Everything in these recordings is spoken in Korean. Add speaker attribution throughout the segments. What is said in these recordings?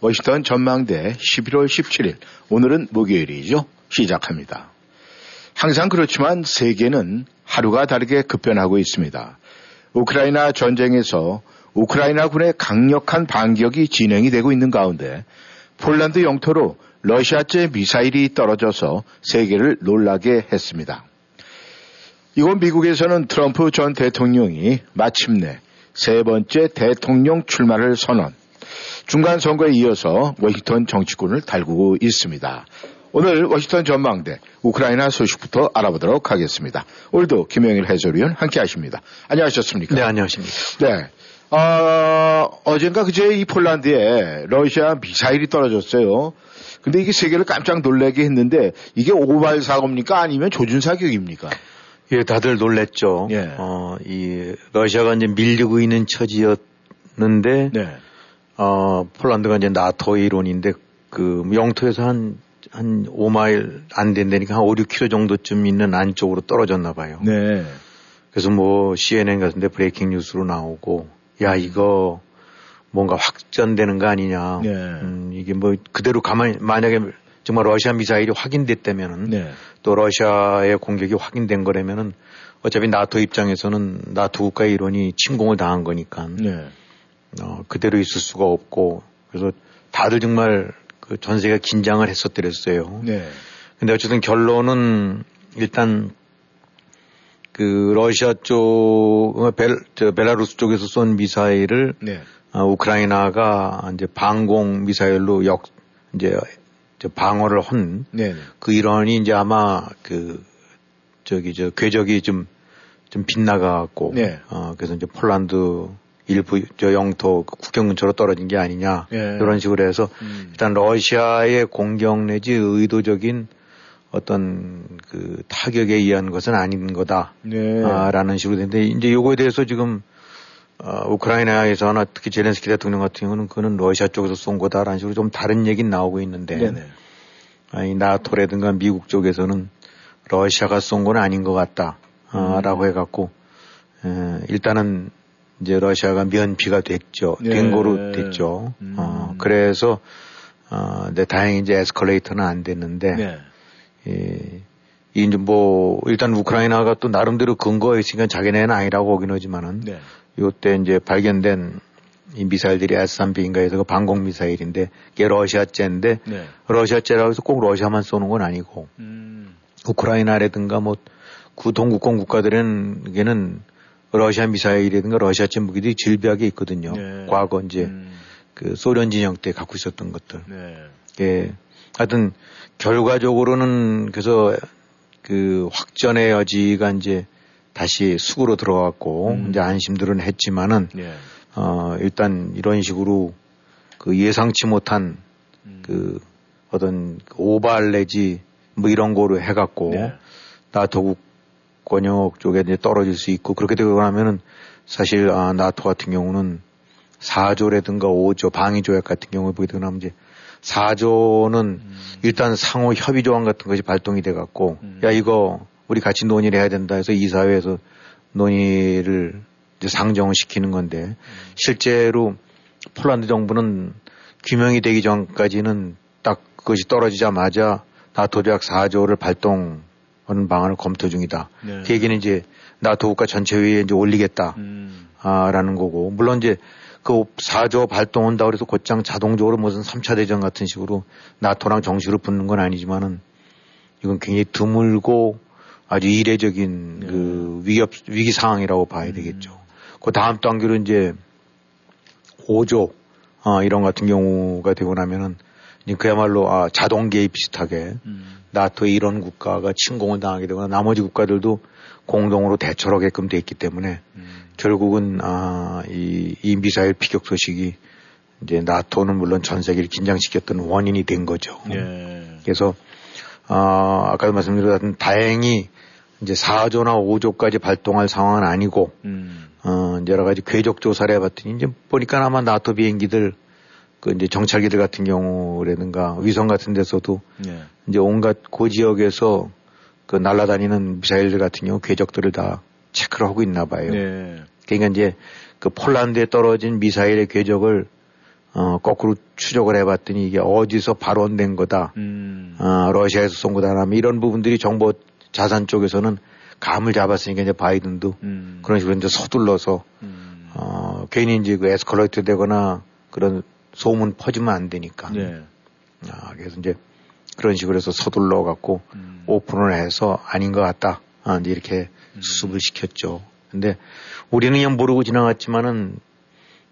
Speaker 1: 워싱턴 전망대 11월 17일 오늘은 목요일이죠. 시작합니다. 항상 그렇지만 세계는 하루가 다르게 급변하고 있습니다. 우크라이나 전쟁에서 우크라이나 군의 강력한 반격이 진행이 되고 있는 가운데 폴란드 영토로 러시아제 미사일이 떨어져서 세계를 놀라게 했습니다. 이건 미국에서는 트럼프 전 대통령이 마침내 세 번째 대통령 출마를 선언. 중간 선거에 이어서 워싱턴 정치권을 달구고 있습니다. 오늘 워싱턴 전망대 우크라이나 소식부터 알아보도록 하겠습니다. 오늘도 김영일 해설위원 함께 하십니다. 안녕하셨습니까?
Speaker 2: 네, 안녕하십니까.
Speaker 1: 네. 어, 어젠가 그제 이 폴란드에 러시아 미사일이 떨어졌어요. 근데 이게 세계를 깜짝 놀라게 했는데 이게 오발 사고입니까? 아니면 조준 사격입니까?
Speaker 2: 예, 다들 놀랬죠.
Speaker 1: 예.
Speaker 2: 어, 이 러시아가 이제 밀리고 있는 처지였는데
Speaker 1: 네.
Speaker 2: 어, 폴란드가 이제 나토 이론인데 그 영토에서 한, 한 5마일 안 된다니까 한 5, 6km 정도쯤 있는 안쪽으로 떨어졌나 봐요.
Speaker 1: 네.
Speaker 2: 그래서 뭐 CNN 같은데 브레이킹 뉴스로 나오고 야, 이거 뭔가 확전되는 거 아니냐.
Speaker 1: 네.
Speaker 2: 음, 이게 뭐 그대로 가만히 만약에 정말 러시아 미사일이 확인됐다면은
Speaker 1: 네.
Speaker 2: 또 러시아의 공격이 확인된 거라면은 어차피 나토 입장에서는 나토 국가 이론이 침공을 당한 거니까
Speaker 1: 네.
Speaker 2: 어, 그대로 있을 수가 없고 그래서 다들 정말 그 전 세계가 긴장을 했었더랬어요.
Speaker 1: 네.
Speaker 2: 근데 어쨌든 결론은 일단 그 러시아 쪽, 벨, 저 벨라루스 쪽에서 쏜 미사일을
Speaker 1: 네.
Speaker 2: 어, 우크라이나가 이제 방공 미사일로 역 이제 저 방어를 한
Speaker 1: 네.
Speaker 2: 그 일원이 이제 아마 그 저기 저 궤적이 좀 좀 빗나가고
Speaker 1: 네.
Speaker 2: 어 그래서 이제 폴란드 일부 저 영토 그 국경 근처로 떨어진 게 아니냐
Speaker 1: 네.
Speaker 2: 이런 식으로 해서
Speaker 1: 음.
Speaker 2: 일단 러시아의 공격 내지 의도적인 어떤 그 타격에 의한 것은 아닌 거다.
Speaker 1: 네.
Speaker 2: 아, 라는 식으로 되는데 이제 요거에 대해서 지금 어, 우크라이나에서나 특히 제렌스키 대통령 같은 경우는 그는 러시아 쪽에서 쏜 거다라는 식으로 좀 다른 얘기는 나오고 있는데
Speaker 1: 네네.
Speaker 2: 아니 나토라든가 미국 쪽에서는 러시아가 쏜 건 아닌 것 같다. 아,
Speaker 1: 음.
Speaker 2: 라고 해갖고 에, 일단은 이제 러시아가 면피가 됐죠.
Speaker 1: 네.
Speaker 2: 된 거로 됐죠.
Speaker 1: 음.
Speaker 2: 어, 그래서 어, 네, 다행히 이제 에스컬레이터는 안 됐는데
Speaker 1: 네.
Speaker 2: 예, 이제 뭐 일단 우크라이나가 또 나름대로 근거가 있으니까 자기네는 아니라고 하긴 하지만은
Speaker 1: 네.
Speaker 2: 요때 이제 발견된 이 미사일들이 S3B인가 해서 그 방공 미사일인데 이게 러시아제인데
Speaker 1: 네.
Speaker 2: 러시아제라고 해서 꼭 러시아만 쏘는 건 아니고
Speaker 1: 음.
Speaker 2: 우크라이나라든가 뭐 구 동구권 국가들은 이게는 러시아 미사일이라든가 러시아제 무기들이 질비하게 있거든요.
Speaker 1: 네.
Speaker 2: 과거 이제
Speaker 1: 음.
Speaker 2: 그 소련 진영 때 갖고 있었던 것들.
Speaker 1: 네.
Speaker 2: 예. 하여튼 결과적으로는 그래서 그 확전의 여지가 이제 다시 수구로 들어갔고
Speaker 1: 음.
Speaker 2: 이제 안심들은 했지만은
Speaker 1: 네.
Speaker 2: 어 일단 이런 식으로 그 예상치 못한
Speaker 1: 음.
Speaker 2: 그 어떤 오발 내지 뭐 이런 거로 해갖고
Speaker 1: 네.
Speaker 2: 나토국 권역 쪽에 이제 떨어질 수 있고 그렇게 되고 나면은 사실 아 나토 같은 경우는 4조라든가 5조 방위 조약 같은 경우에 보게 되고 나면 이제 4조는
Speaker 1: 음.
Speaker 2: 일단 상호 협의 조항 같은 것이 발동이 돼 갖고
Speaker 1: 음.
Speaker 2: 야 이거 우리 같이 논의를 해야 된다 해서 이사회에서 논의를 이제 상정을 시키는 건데
Speaker 1: 음.
Speaker 2: 실제로 폴란드 정부는 규명이 되기 전까지는 딱 그것이 떨어지자마자 나토 조약 4조를 발동 하는 방안을 검토 중이다.
Speaker 1: 네.
Speaker 2: 그 얘기는 이제 나토 국가 전체 회의에 이제 올리겠다.
Speaker 1: 음.
Speaker 2: 아, 라는 거고. 물론 이제 그 4조 발동 한다고 그래서 곧장 자동적으로 무슨 3차 대전 같은 식으로 나토랑 정식으로 붙는 건 아니지만은 이건 굉장히 드물고 아주 이례적인
Speaker 1: 네.
Speaker 2: 그 위협, 위기 상황이라고 봐야 되겠죠. 그 다음 단계로 이제 5조, 아, 이런 같은 경우가 되고 나면은 그야말로 아, 자동 개입 비슷하게
Speaker 1: 음.
Speaker 2: 나토의 이런 국가가 침공을 당하게 되거나 나머지 국가들도 공동으로 대처하게끔 돼 있기 때문에
Speaker 1: 음.
Speaker 2: 결국은 아, 이, 이 미사일 피격 소식이 이제 나토는 물론 전 세계를 긴장시켰던 원인이 된 거죠.
Speaker 1: 예.
Speaker 2: 그래서 어, 아까도 말씀드렸던 다행히 이제 4조나 5조까지 발동할 상황은 아니고
Speaker 1: 음.
Speaker 2: 어, 여러 가지 궤적 조사를 해봤더니 이제 보니까 아마 나토 비행기들 그 이제 정찰기들 같은 경우라든가 위성 같은 데서도
Speaker 1: 예.
Speaker 2: 이제 온갖 고 지역에서 그 날아다니는 미사일들 같은 경우 궤적들을 다 체크를 하고 있나 봐요.
Speaker 1: 네.
Speaker 2: 그러니까 이제 그 폴란드에 떨어진 미사일의 궤적을 어, 거꾸로 추적을 해봤더니 이게 어디서 발원된 거다.
Speaker 1: 음.
Speaker 2: 어, 러시아에서 쏜 거다. 라면 이런 부분들이 정보 자산 쪽에서는 감을 잡았으니까 이제 바이든도
Speaker 1: 음.
Speaker 2: 그런 식으로 이제 서둘러서
Speaker 1: 음.
Speaker 2: 어, 괜히 이제 그 에스컬레이트 되거나 그런 소문 퍼지면 안 되니까.
Speaker 1: 네.
Speaker 2: 아, 그래서 이제 그런 식으로 해서 서둘러 갖고
Speaker 1: 음.
Speaker 2: 오픈을 해서 아닌 것 같다. 아, 이제 이렇게
Speaker 1: 음.
Speaker 2: 수습을 시켰죠. 근데 우리는 그냥 모르고 지나갔지만은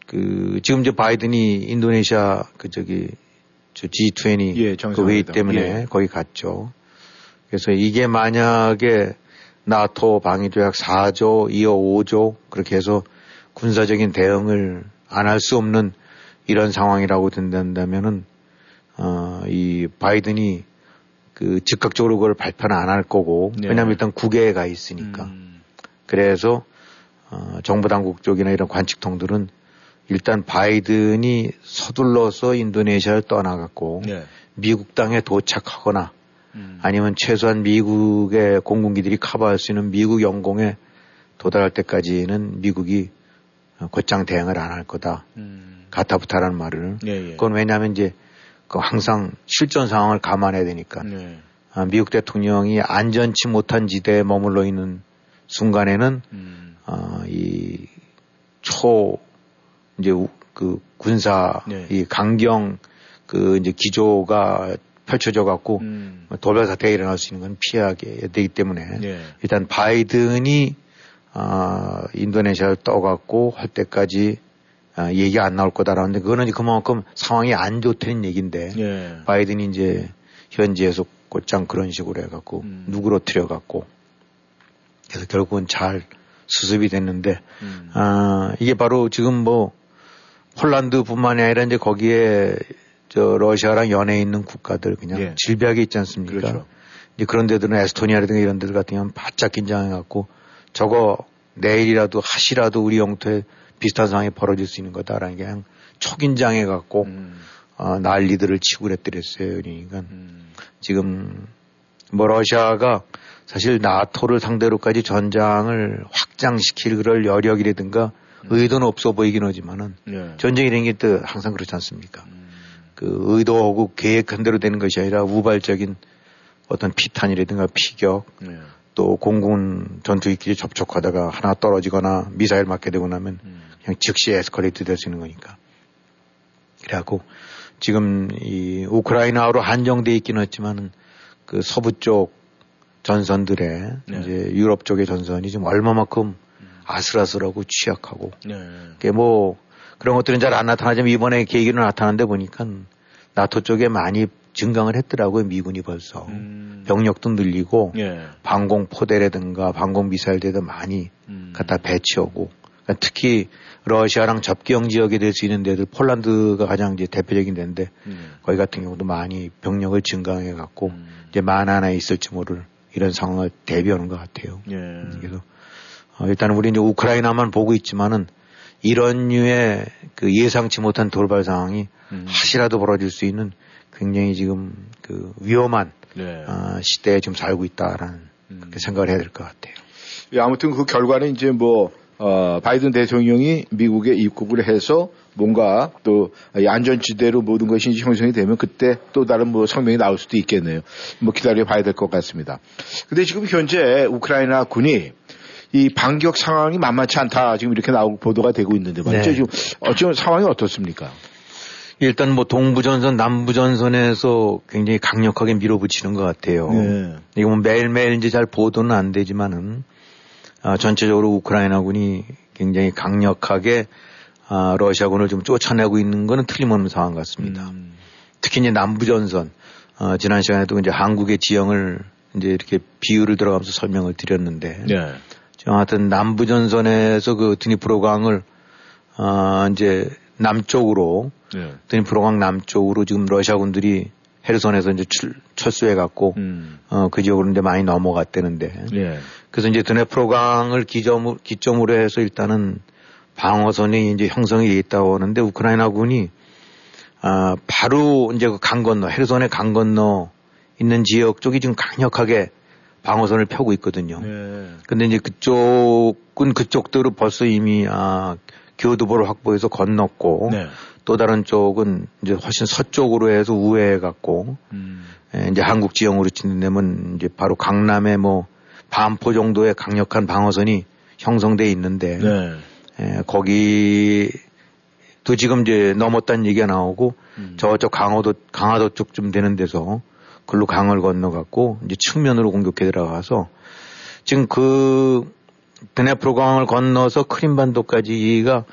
Speaker 2: 그 지금 이제 바이든이 인도네시아 그 저기 저 G20
Speaker 1: 예,
Speaker 2: 그. 회의 때문에
Speaker 1: 예.
Speaker 2: 거기 갔죠. 그래서 이게 만약에 나토 방위조약 4조, 2호 5조 그렇게 해서 군사적인 대응을 안 할 수 없는 이런 상황이라고 된다면은 어, 이 바이든이 그 즉각적으로 그걸 발표는 안 할 거고
Speaker 1: 네.
Speaker 2: 왜냐하면 일단 국외에 가 있으니까
Speaker 1: 음.
Speaker 2: 그래서 어, 정부 당국 쪽이나 이런 관측통들은 일단 바이든이 서둘러서 인도네시아를 떠나갔고
Speaker 1: 네.
Speaker 2: 미국 땅에 도착하거나
Speaker 1: 음.
Speaker 2: 아니면 최소한 미국의 공군기들이 커버할 수 있는 미국 영공에 도달할 때까지는 미국이 어, 곧장 대응을 안 할 거다.
Speaker 1: 음.
Speaker 2: 가타부타라는 말을.
Speaker 1: 예, 예.
Speaker 2: 그건 왜냐하면 이제 그 항상 실전 상황을 감안해야 되니까.
Speaker 1: 네.
Speaker 2: 아, 미국 대통령이 안전치 못한 지대에 머물러 있는 순간에는
Speaker 1: 음.
Speaker 2: 어, 이초 이제 우- 그 군사
Speaker 1: 네.
Speaker 2: 이 강경 그 이제 기조가 펼쳐져 갖고
Speaker 1: 음.
Speaker 2: 돌발 사태가 일어날 수 있는 건 피하게 되기 때문에
Speaker 1: 네.
Speaker 2: 일단 바이든이 아, 인도네시아를 떠갖고 할 때까지 아, 얘기 안 나올 거다라는데 그거는 이제 그만큼 상황이 안 좋다는 얘기인데
Speaker 1: 예.
Speaker 2: 바이든이 이제 현지에서 곧장 그런 식으로 해갖고
Speaker 1: 음.
Speaker 2: 누그러뜨려 갖고 그래서 결국은 잘 수습이 됐는데
Speaker 1: 음.
Speaker 2: 아 이게 바로 지금 뭐 폴란드뿐만이 아니라 이제 거기에 저 러시아랑 연해 있는 국가들 그냥
Speaker 1: 예.
Speaker 2: 질비하게 있지 않습니까?
Speaker 1: 그렇죠.
Speaker 2: 이제 그런 데들은 에스토니아라든가 이런 데들 같은 경우는 바짝 긴장해 갖고 저거 내일이라도 하시라도 우리 영토에 비슷한 상황이 벌어질 수 있는 거다라는 게 그냥 초긴장해 갖고
Speaker 1: 음.
Speaker 2: 어, 난리들을 치고 그랬더랬어요. 그러니까
Speaker 1: 음.
Speaker 2: 지금 뭐 러시아가 사실 나토를 상대로까지 전장을 확장시킬 그럴 여력이라든가 의도는 없어 보이긴 하지만은
Speaker 1: 예.
Speaker 2: 전쟁이라는 게 또 항상 그렇지 않습니까?
Speaker 1: 음.
Speaker 2: 그 의도하고 계획한 대로 되는 것이 아니라 우발적인 어떤 피탄이라든가 피격
Speaker 1: 예.
Speaker 2: 또 공군 전투기끼리 접촉하다가 하나 떨어지거나 미사일 맞게 되고 나면
Speaker 1: 음.
Speaker 2: 그냥 즉시 에스컬레이트 될수 있는 거니까. 그래갖고 지금 이 우크라이나로 한정돼 있기는 했지만은 그 서부 쪽 전선들의
Speaker 1: 네.
Speaker 2: 이제 유럽 쪽의 전선이 지금 얼마만큼 아슬아슬하고 취약하고
Speaker 1: 네.
Speaker 2: 그게 뭐 그런 것들은 잘 안 나타나지만 이번에 계기로 나타났는데 보니까 나토 쪽에 많이 증강을 했더라고요 미군이 벌써
Speaker 1: 음.
Speaker 2: 병력도 늘리고
Speaker 1: 예.
Speaker 2: 방공 포대라든가 방공 미사일들도 많이
Speaker 1: 음.
Speaker 2: 갖다 배치하고 그러니까 특히 러시아랑 접경 지역이 될 수 있는 데들 폴란드가 가장 이제 대표적인 데인데
Speaker 1: 음.
Speaker 2: 거기 같은 경우도 많이 병력을 증강해 갖고
Speaker 1: 음.
Speaker 2: 이제 만 하나 있을지 모를 이런 상황을 대비하는 것 같아요.
Speaker 1: 예.
Speaker 2: 그래서 어, 일단은 우리 이제 우크라이나만 보고 있지만은 이런 류의 그 예상치 못한 돌발 상황이
Speaker 1: 음.
Speaker 2: 하시라도 벌어질 수 있는 굉장히 지금 그 위험한
Speaker 1: 네.
Speaker 2: 어, 시대에 지금 살고 있다라는
Speaker 1: 음.
Speaker 2: 그렇게 생각을 해야 될 것 같아요.
Speaker 1: 예, 아무튼 그 결과는 이제 뭐, 어, 바이든 대통령이 미국에 입국을 해서 뭔가 또이 안전지대로 모든 것이 형성이 되면 그때 또 다른 뭐 성명이 나올 수도 있겠네요. 뭐 기다려 봐야 될 것 같습니다. 근데 지금 현재 우크라이나 군이 이 반격 상황이 만만치 않다 지금 이렇게 나오고 보도가 되고 있는데 말이죠.
Speaker 2: 네.
Speaker 1: 지금 어, 지금 상황이 어떻습니까?
Speaker 2: 일단 뭐 동부전선, 남부전선에서 굉장히 강력하게 밀어붙이는 것 같아요.
Speaker 1: 네.
Speaker 2: 이거 뭐 매일매일 이제 잘 보도는 안 되지만은 아, 전체적으로 우크라이나군이 굉장히 강력하게 아, 러시아군을 좀 쫓아내고 있는 거는 틀림없는 상황 같습니다.
Speaker 1: 음.
Speaker 2: 특히 이제 남부전선, 어, 지난 시간에도 이제 한국의 지형을 이제 이렇게 비유를 들어가면서 설명을 드렸는데,
Speaker 1: 네.
Speaker 2: 하여튼 남부전선에서 그 드니프로강을, 어, 이제 남쪽으로
Speaker 3: 예.
Speaker 2: 드니프로강 남쪽으로 지금 러시아군들이 헤르손에서 이제 출, 철수해 갖고
Speaker 3: 음.
Speaker 2: 어, 그 지역으로 이제 많이 넘어갔대는데
Speaker 3: 예.
Speaker 2: 그래서 이제 드네프로강을 기점으로, 기점으로 해서 일단은 방어선이 이제 형성이 돼 있다고 하는데 우크라이나군이 아, 바로 이제 그 강 건너 헤르손의 강 건너 있는 지역 쪽이 지금 강력하게 방어선을 펴고 있거든요.
Speaker 3: 예.
Speaker 2: 근데 이제 그쪽은 그쪽대로 벌써 이미 아, 교두보를 확보해서 건넜고
Speaker 3: 네.
Speaker 2: 또 다른 쪽은 이제 훨씬 서쪽으로 해서 우회해 갖고
Speaker 3: 음.
Speaker 2: 예, 이제 한국 지형으로 치는 데면 이제 바로 강남에 뭐 반포 정도의 강력한 방어선이 형성돼 있는데
Speaker 3: 네.
Speaker 2: 예, 거기도 지금 이제 넘었다는 얘기가 나오고
Speaker 3: 음.
Speaker 2: 저쪽 강화도 강화도 쪽쯤 되는 데서 글로 강을 건너갖고 이제 측면으로 공격해 들어가서 지금 그 드네프로강을 건너서 크림반도까지가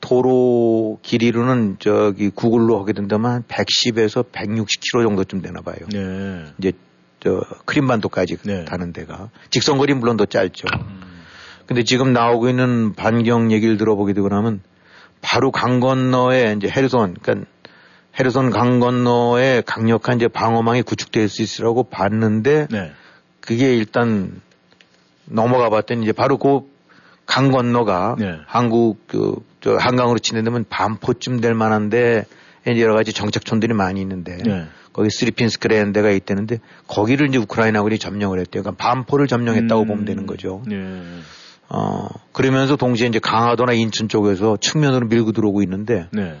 Speaker 2: 도로 길이로는 저기 구글로 하게 된다면 한 110에서 160km 정도쯤 되나 봐요.
Speaker 3: 네.
Speaker 2: 이제 저 크림반도까지
Speaker 3: 네.
Speaker 2: 가는 데가 직선거리 물론 더 짧죠.
Speaker 3: 음.
Speaker 2: 근데 지금 나오고 있는 반경 얘기를 들어보게 되고 나면 바로 강 건너에 이제 헤르손, 그러니까 헤르손 강 건너에 강력한 이제 방어망이 구축될 수 있으라고 봤는데
Speaker 3: 네.
Speaker 2: 그게 일단 넘어가 봤더니 이제 바로 그 강 건너가
Speaker 3: 네.
Speaker 2: 한국 그 저 한강으로 치는 데면 반포쯤 될 만한데 이제 여러 가지 정착촌들이 많이 있는데
Speaker 3: 네.
Speaker 2: 거기 스리핀스크라는 데가 있다는데 거기를 이제 우크라이나군이 점령을 했대요. 그러니까 반포를 점령했다고
Speaker 3: 음.
Speaker 2: 보면 되는 거죠.
Speaker 3: 네.
Speaker 2: 어, 그러면서 동시에 이제 강화도나 인천 쪽에서 측면으로 밀고 들어오고 있는데
Speaker 3: 네.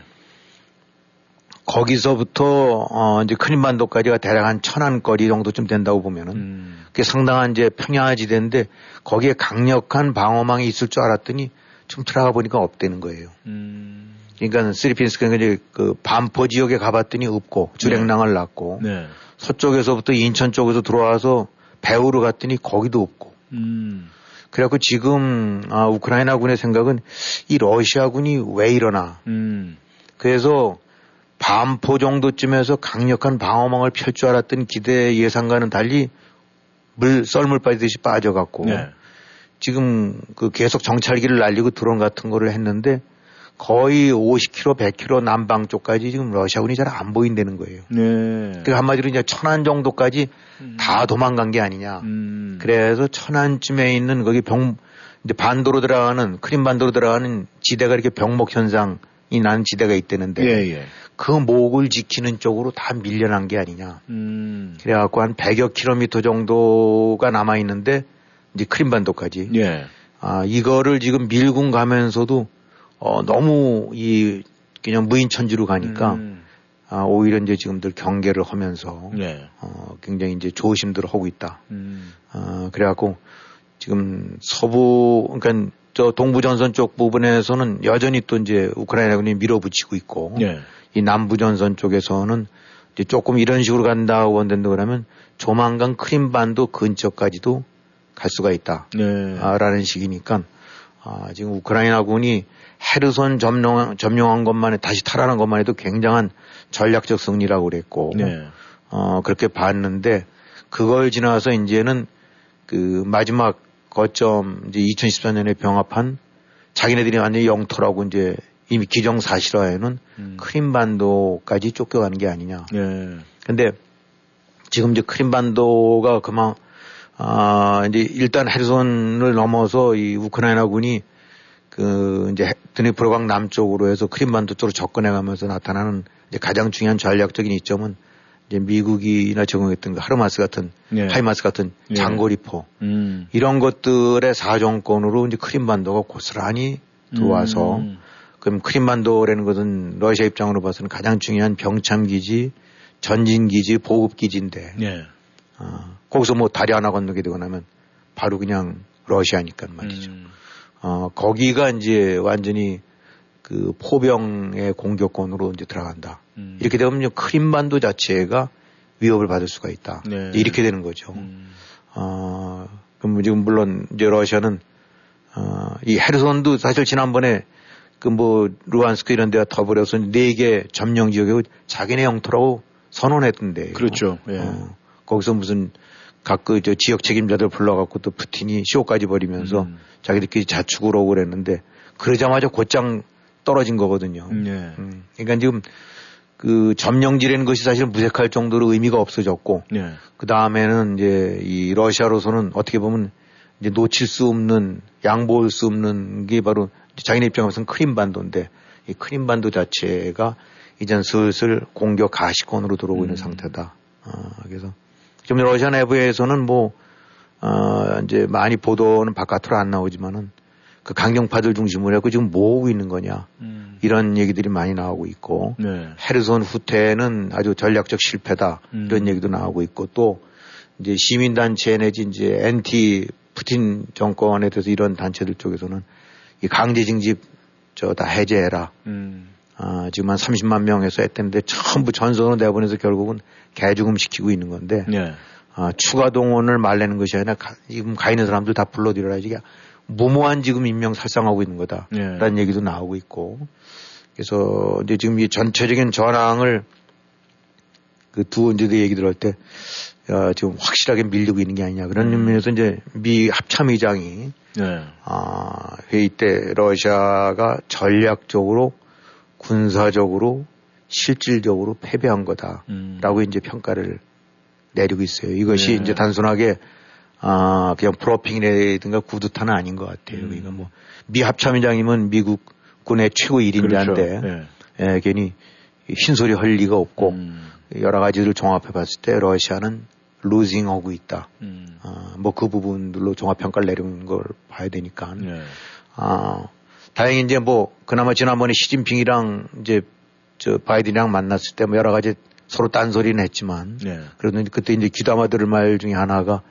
Speaker 2: 거기서부터 어, 이제 크림반도까지가 대략 한 천안 거리 정도쯤 된다고 보면은
Speaker 3: 음.
Speaker 2: 그게 상당한 이제 평야지대인데 거기에 강력한 방어망이 있을 줄 알았더니 좀 들어가 보니까 없다는 거예요.
Speaker 3: 음.
Speaker 2: 그러니까 스리핀스크가 이제 그 반포 지역에 가봤더니 없고 주랭랑을 놨고
Speaker 3: 네.
Speaker 2: 서쪽에서부터 인천 쪽에서 들어와서 배우러 갔더니 거기도 없고
Speaker 3: 음.
Speaker 2: 그래갖고 지금 아, 우크라이나군의 생각은 이 러시아군이 왜 이러나
Speaker 3: 음.
Speaker 2: 그래서 반포 정도쯤에서 강력한 방어망을 펼 줄 알았던 기대 예상과는 달리 물 썰물 빠지듯이 빠져갖고
Speaker 3: 네.
Speaker 2: 지금 그 계속 정찰기를 날리고 드론 같은 거를 했는데 거의 50km, 100km 남방 쪽까지 지금 러시아군이 잘 안 보인다는 거예요.
Speaker 3: 네.
Speaker 2: 그 한마디로 이제 천안 정도까지 다 도망간 게 아니냐.
Speaker 3: 음.
Speaker 2: 그래서 천안쯤에 있는 거기 병 이제 반도로 들어가는 크림 반도로 들어가는 지대가 이렇게 병목 현상이 나는 지대가 있다는데
Speaker 3: 예, 예.
Speaker 2: 그 목을 지키는 쪽으로 다 밀려난 게 아니냐.
Speaker 3: 음.
Speaker 2: 그래갖고 한 100여 킬로미터 정도가 남아 있는데 이제 크림 반도까지
Speaker 3: 예.
Speaker 2: 아 이거를 지금 밀군 가면서도 어 너무 이 그냥 무인천지로 가니까
Speaker 3: 음.
Speaker 2: 아 오히려 이제 지금들 경계를 하면서
Speaker 3: 예.
Speaker 2: 어 굉장히 이제 조심들을 하고 있다.
Speaker 3: 음.
Speaker 2: 어, 그래갖고 지금 서부, 그러니까 저 동부 전선 쪽 부분에서는 여전히 또 이제 우크라이나군이 밀어붙이고 있고
Speaker 3: 예.
Speaker 2: 이 남부 전선 쪽에서는 이제 조금 이런 식으로 간다고 한다 그러면 조만간 크림반도 근처까지도 갈 수가 있다.
Speaker 3: 네.
Speaker 2: 아, 라는 식이니까 아, 지금 우크라이나군이 헤르손 점령, 점령한 것만 해 다시 탈환한 것만 해도 굉장한 전략적 승리라고 그랬고
Speaker 3: 네.
Speaker 2: 어, 그렇게 봤는데 그걸 지나서 이제는 그 마지막 거점 이제 2014년에 병합한 자기네들이 완전히 영토라고 이제 이미 기정사실화에는
Speaker 3: 음.
Speaker 2: 크림반도까지 쫓겨가는 게 아니냐.
Speaker 3: 예.
Speaker 2: 근데 지금 이제 크림반도가 그만 아 이제 일단 헤르손을 넘어서 이 우크라이나군이 그 이제 드니프로강 남쪽으로 해서 크림반도 쪽으로 접근해 가면서 나타나는 이제 가장 중요한 전략적인 이점은 이제 미국이나 제공했던 그 하르마스 같은
Speaker 3: 예.
Speaker 2: 하이마스 같은
Speaker 3: 예.
Speaker 2: 장거리포
Speaker 3: 음.
Speaker 2: 이런 것들의 사정권으로 이제 크림반도가 고스란히 들어와서
Speaker 3: 음.
Speaker 2: 그럼 크림반도라는 것은 러시아 입장으로 봐서는 가장 중요한 병참 기지, 전진 기지, 보급 기지인데
Speaker 3: 예.
Speaker 2: 어, 거기서 뭐 다리 하나 건너게 되고 나면 바로 그냥 러시아니까 말이죠.
Speaker 3: 음.
Speaker 2: 어, 거기가 이제 완전히 그 포병의 공격권으로 이제 들어간다.
Speaker 3: 음.
Speaker 2: 이렇게 되면 크림반도 자체가 위협을 받을 수가 있다.
Speaker 3: 네.
Speaker 2: 이렇게 되는 거죠.
Speaker 3: 음.
Speaker 2: 어, 그럼 지금 물론 이제 러시아는 어, 이 헤르손도 사실 지난번에 그 뭐 루안스크 이런 데와 더불어서 네 개 점령 지역에 자기네 영토라고 선언했던데.
Speaker 3: 그렇죠. 예.
Speaker 2: 어, 거기서 무슨 각그저 지역 책임자들 불러갖고 또 푸틴이 쇼까지 벌이면서
Speaker 3: 음.
Speaker 2: 자기들끼리 자축을 하고 그랬는데 그러자마자 곧장 떨어진 거거든요.
Speaker 1: 네.
Speaker 2: 음, 그러니까 지금 그 점령지라는 것이 사실 무색할 정도로 의미가 없어졌고
Speaker 1: 네.
Speaker 2: 그 다음에는 이제 이 러시아로서는 어떻게 보면 이제 놓칠 수 없는 양보할 수 없는 게 바로 자기네 입장에서는 크림반도인데 이 크림반도 자체가 이젠 슬슬 공격 가시권으로 들어오고 있는
Speaker 1: 음.
Speaker 2: 상태다. 어, 그래서 지금 러시아 내부에서는 뭐 어, 이제 많이 보도는 바깥으로 안 나오지만은 그 강경파들 중심으로 해고 지금 뭐 하고 있는 거냐
Speaker 1: 음.
Speaker 2: 이런 얘기들이 많이 나오고 있고
Speaker 1: 네.
Speaker 2: 헤르손 후퇴는 아주 전략적 실패다
Speaker 1: 음.
Speaker 2: 이런 얘기도 나오고 있고 또 이제 시민단체 내지 이제 엔티 푸틴 정권에 대해서 이런 단체들 쪽에서는 이 강제 징집 저 다 해제해라.
Speaker 1: 음.
Speaker 2: 아, 지금 한 30만 명에서 했는데 전부 전선으로 내보내서 결국은 개죽음 시키고 있는 건데
Speaker 1: 네.
Speaker 2: 아, 추가 동원을 말내는 것이 아니라 가, 지금 가 있는 사람들 다 불러들여라. 이게 무모한 지금 인명 살상하고 있는 거다라는
Speaker 1: 네.
Speaker 2: 얘기도 나오고 있고 그래서 이제 지금 이 전체적인 전황을 그두 언제도 얘기 들을 때 어, 지금 확실하게 밀리고 있는 게 아니냐 그런
Speaker 1: 음.
Speaker 2: 면에서 이제 미 합참의장이
Speaker 1: 네.
Speaker 2: 아, 회의 때 러시아가 전략적으로 군사적으로 실질적으로 패배한 거다라고
Speaker 1: 음.
Speaker 2: 이제 평가를 내리고 있어요. 이것이
Speaker 1: 네.
Speaker 2: 이제 단순하게 아 그냥 프로핑이라든가 구두탄은 아닌 것 같아요.
Speaker 1: 음.
Speaker 2: 그러니까 뭐 미 합참의장이면 미국 군의 최고 일인자인데
Speaker 1: 그렇죠. 네.
Speaker 2: 예, 괜히 흰소리 할 리가 없고
Speaker 1: 음.
Speaker 2: 여러 가지를 종합해 봤을 때 러시아는 루징하고 있다.
Speaker 1: 음.
Speaker 2: 아, 뭐그 부분들로 종합 평가를 내리는 걸 봐야 되니까.
Speaker 1: 네.
Speaker 2: 아, 다행히 이제 뭐 그나마 지난번에 시진핑이랑 이제 저 바이든이랑 만났을 때 뭐 여러 가지 서로 딴소리는 했지만
Speaker 1: 네.
Speaker 2: 그래도 그때 이제 귀담아 들을 말 중에 하나가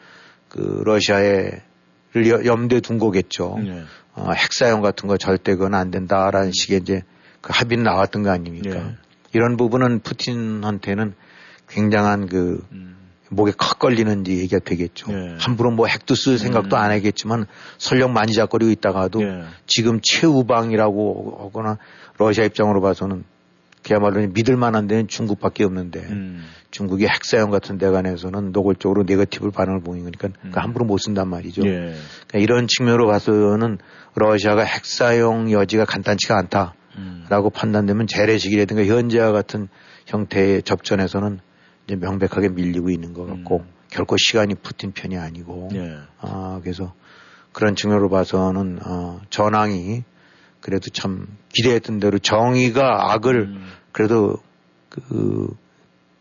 Speaker 2: 그 러시아에를 여- 염두에 둔 거겠죠.
Speaker 1: 네.
Speaker 2: 어, 핵사용 같은 거 절대 그건 안 된다라는 식의 이제 그 합의는 나왔던 거 아닙니까?
Speaker 1: 네.
Speaker 2: 이런 부분은 푸틴한테는 굉장한 그
Speaker 1: 음.
Speaker 2: 목에 컥 걸리는 얘기가 되겠죠.
Speaker 1: 네.
Speaker 2: 함부로 뭐 핵도 쓸 생각도
Speaker 1: 음.
Speaker 2: 안 하겠지만 설령 만지작거리고 있다가도
Speaker 1: 네.
Speaker 2: 지금 최우방이라고 하거나 러시아 입장으로 봐서는 그야말로 믿을 만한 데는 중국밖에 없는데
Speaker 1: 음.
Speaker 2: 중국이 핵사용 같은 데 관해서는 노골적으로 네거티브 반응을 보이니까
Speaker 1: 음.
Speaker 2: 그 함부로 못 쓴단 말이죠.
Speaker 1: 예.
Speaker 2: 그러니까 이런 측면으로 봐서는 러시아가 핵사용 여지가 간단치가 않다라고
Speaker 1: 음.
Speaker 2: 판단되면 재래식이라든가 현재와 같은 형태의 접전에서는 이제 명백하게 밀리고 있는 것 같고
Speaker 1: 음.
Speaker 2: 결코 시간이 푸틴 편이 아니고
Speaker 1: 예.
Speaker 2: 아 그래서 그런 측면으로 봐서는 어, 전황이 그래도 참 기대했던 대로 정의가 악을
Speaker 1: 음.
Speaker 2: 그래도 그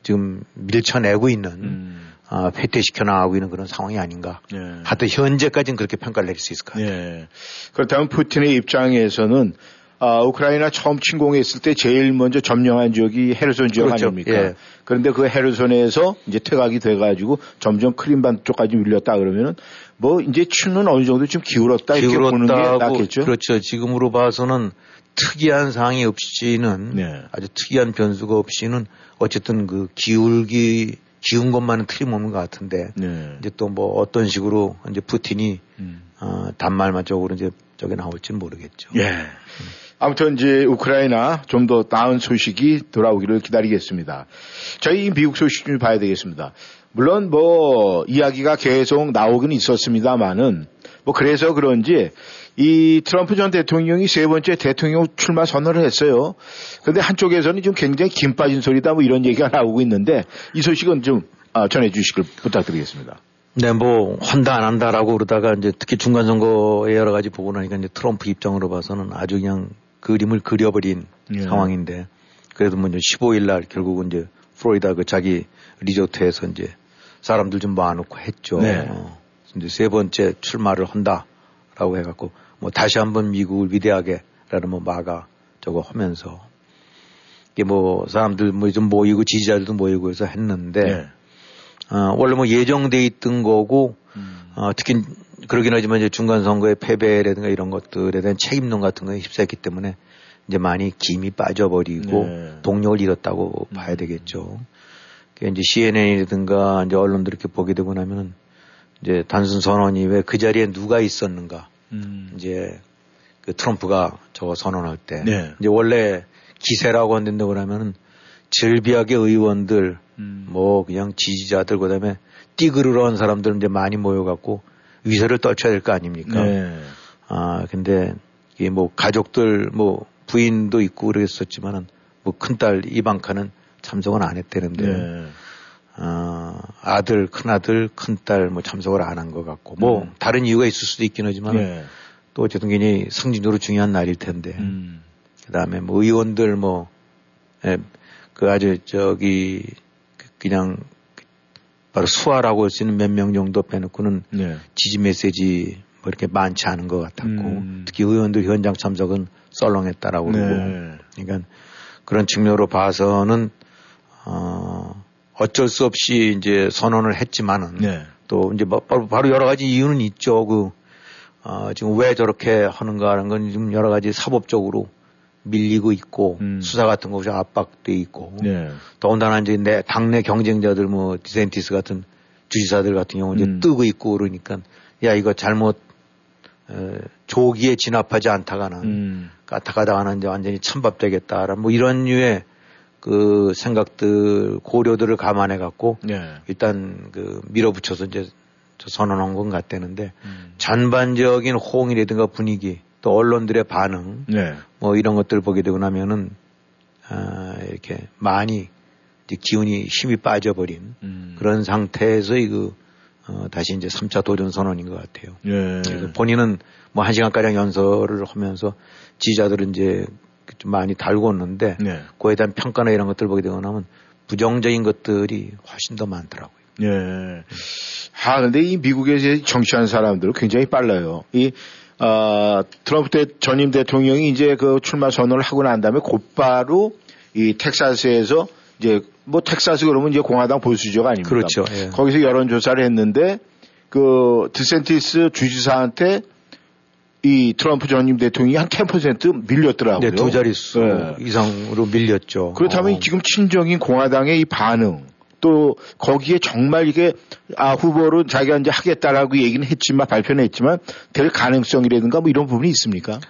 Speaker 2: 지금 밀쳐내고 있는
Speaker 1: 음.
Speaker 2: 아, 폐퇴시켜 나가고 있는 그런 상황이 아닌가.
Speaker 1: 예.
Speaker 2: 하여튼 현재까지는 그렇게 평가를 내릴 수 있을 것 같아요.
Speaker 1: 예. 그렇다면 푸틴의 입장에서는 아, 우크라이나 처음 침공했을 때 제일 먼저 점령한 지역이 헤르손 지역
Speaker 2: 그렇죠.
Speaker 1: 아닙니까?
Speaker 2: 예.
Speaker 1: 그런데 그 헤르손에서 이제 퇴각이 돼가지고 점점 크림반 쪽까지 밀렸다 그러면은 뭐 이제 추는 어느 정도 좀 기울었다 이렇게 보는 게 낫겠죠.
Speaker 2: 그렇죠. 지금으로 봐서는 특이한 상황이 없이는
Speaker 1: 네.
Speaker 2: 아주 특이한 변수가 없이는 어쨌든 그 기울기 기운 것만은 틀림없는 것 같은데
Speaker 1: 네.
Speaker 2: 이제 또 뭐 어떤 식으로 이제 푸틴이
Speaker 1: 음.
Speaker 2: 어, 단말만 쪽으로 이제 저게 나올지는 모르겠죠.
Speaker 1: 예. 아무튼 이제 우크라이나 좀 더 나은 소식이 돌아오기를 기다리겠습니다. 저희 미국 소식 좀 봐야 되겠습니다. 물론 뭐 이야기가 계속 나오긴 있었습니다만은 뭐 그래서 그런지 이 트럼프 전 대통령이 세 번째 대통령 출마 선언을 했어요. 그런데 한쪽에서는 좀 굉장히 김 빠진 소리다 뭐 이런 얘기가 나오고 있는데 이 소식은 좀 아, 전해 주시길 부탁드리겠습니다.
Speaker 2: 네, 뭐 한다 안 한다라고 그러다가 이제 특히 중간 선거에 여러 가지 보고 나니까 이제 트럼프 입장으로 봐서는 아주 그냥 그림을 그려버린
Speaker 1: 예.
Speaker 2: 상황인데 그래도 뭐 이제 15일 날 결국은 이제 플로리다 그 자기 리조트에서 이제 사람들 좀 모아놓고 했죠.
Speaker 1: 네.
Speaker 2: 어, 이제 세 번째 출마를 한다라고 해갖고 뭐 다시 한번 미국을 위대하게라는 뭐 마가 저거 하면서 이게 뭐 사람들 뭐 좀 모이고 지지자들도 모이고 해서 했는데
Speaker 1: 네.
Speaker 2: 어, 원래 뭐 예정돼 있던 거고,
Speaker 1: 음.
Speaker 2: 어, 특히 그러긴 하지만 이제 중간 선거의 패배라든가 이런 것들에 대한 책임론 같은 거에 휩싸였기 때문에 이제 많이 김이 빠져버리고
Speaker 1: 네.
Speaker 2: 동력을 잃었다고
Speaker 1: 음.
Speaker 2: 봐야 되겠죠. 그 이제 CNN이라든가 이제 언론들 이렇게 보게 되고 나면은 이제 단순 선언이 왜 그 자리에 누가 있었는가.
Speaker 1: 음.
Speaker 2: 이제 그 트럼프가 저거 선언할 때.
Speaker 1: 네.
Speaker 2: 이제 원래 기세라고 한다고 그러면은 절비하게 의원들
Speaker 1: 음.
Speaker 2: 뭐 그냥 지지자들 그다음에 띠그르러 한 사람들은 이제 많이 모여갖고 위세를 떨쳐야 될 거 아닙니까?
Speaker 1: 네.
Speaker 2: 아 근데 이게 뭐 가족들 뭐 부인도 있고 그랬었지만은 뭐 큰딸 이방카는 참석은 안 했다는데
Speaker 1: 네.
Speaker 2: 어, 아들, 큰아들, 큰딸 뭐 참석을 안 한 것 같고 뭐
Speaker 1: 음.
Speaker 2: 다른 이유가 있을 수도 있긴 하지만
Speaker 1: 네.
Speaker 2: 또 어쨌든 굉장히 성진적으로 중요한 날일 텐데
Speaker 1: 음.
Speaker 2: 그다음에 뭐 의원들 뭐 예, 그 아주 저기 그- 그냥 바로 수화라고 할 수 있는 몇 명 정도 빼놓고는
Speaker 1: 네.
Speaker 2: 지지 메시지 뭐 이렇게 많지 않은 것 같았고
Speaker 1: 음.
Speaker 2: 특히 의원들 현장 참석은 썰렁했다라고 그러고
Speaker 1: 네.
Speaker 2: 그러니까 그런 측면으로 봐서는 어 어쩔 수 없이 이제 선언을 했지만은
Speaker 1: 네.
Speaker 2: 또 이제 뭐 바로, 바로 여러 가지 이유는 있죠. 그 어, 지금 왜 저렇게 하는가 하는 건 지금 여러 가지 사법적으로 밀리고 있고
Speaker 1: 음.
Speaker 2: 수사 같은 것이 압박돼 있고
Speaker 1: 네.
Speaker 2: 더군다나 이제 내 당내 경쟁자들 뭐 디센티스 같은 주지사들 같은 경우 이제
Speaker 1: 음.
Speaker 2: 뜨고 있고 그러니까 야 이거 잘못 에, 조기에 진압하지 않다가는
Speaker 1: 음.
Speaker 2: 까딱하다가는 이제 완전히 찬밥되겠다라는 뭐 이런 류의 그 생각들 고려들을 감안해 갖고
Speaker 1: 네.
Speaker 2: 일단 그 밀어붙여서 이제 저 선언한 건 같다는데
Speaker 1: 음.
Speaker 2: 전반적인 호응이라든가 분위기 또 언론들의 반응
Speaker 1: 네.
Speaker 2: 뭐 이런 것들 보게 되고 나면은 아 이렇게 많이 이제 기운이 힘이 빠져버린
Speaker 1: 음.
Speaker 2: 그런 상태에서 이거 어 다시 이제 3차 도전 선언인 것 같아요.
Speaker 1: 예.
Speaker 2: 그래서 본인은 뭐 한 시간 가량 연설을 하면서 지지자들은 이제 좀 많이 달궜는데
Speaker 1: 네.
Speaker 2: 그에 대한 평가나 이런 것들 보게 되고 나면 부정적인 것들이 훨씬 더 많더라고요.
Speaker 1: 예. 아, 근데 이 미국에서 정치하는 사람들은 굉장히 빨라요. 이, 아, 트럼프 대, 전임 대통령이 이제 그 출마 선언을 하고 난 다음에 곧바로 이 텍사스에서 이제 뭐 텍사스 그러면 이제 공화당 보수지역 아닙니까?
Speaker 2: 그렇죠. 예.
Speaker 1: 거기서 여론조사를 했는데 그 드센티스 주지사한테 이 트럼프 전임 대통령이 한 10% 밀렸더라고요.
Speaker 2: 네, 두 자릿수
Speaker 1: 예.
Speaker 2: 이상으로 밀렸죠.
Speaker 1: 그렇다면
Speaker 2: 어.
Speaker 1: 지금 친정인 공화당의 이 반응 또 거기에 정말 이게 아 후보로 자기가 이제 하겠다라고 얘기는 했지만 발표는 했지만 될 가능성이라든가 뭐 이런 부분이 있습니까?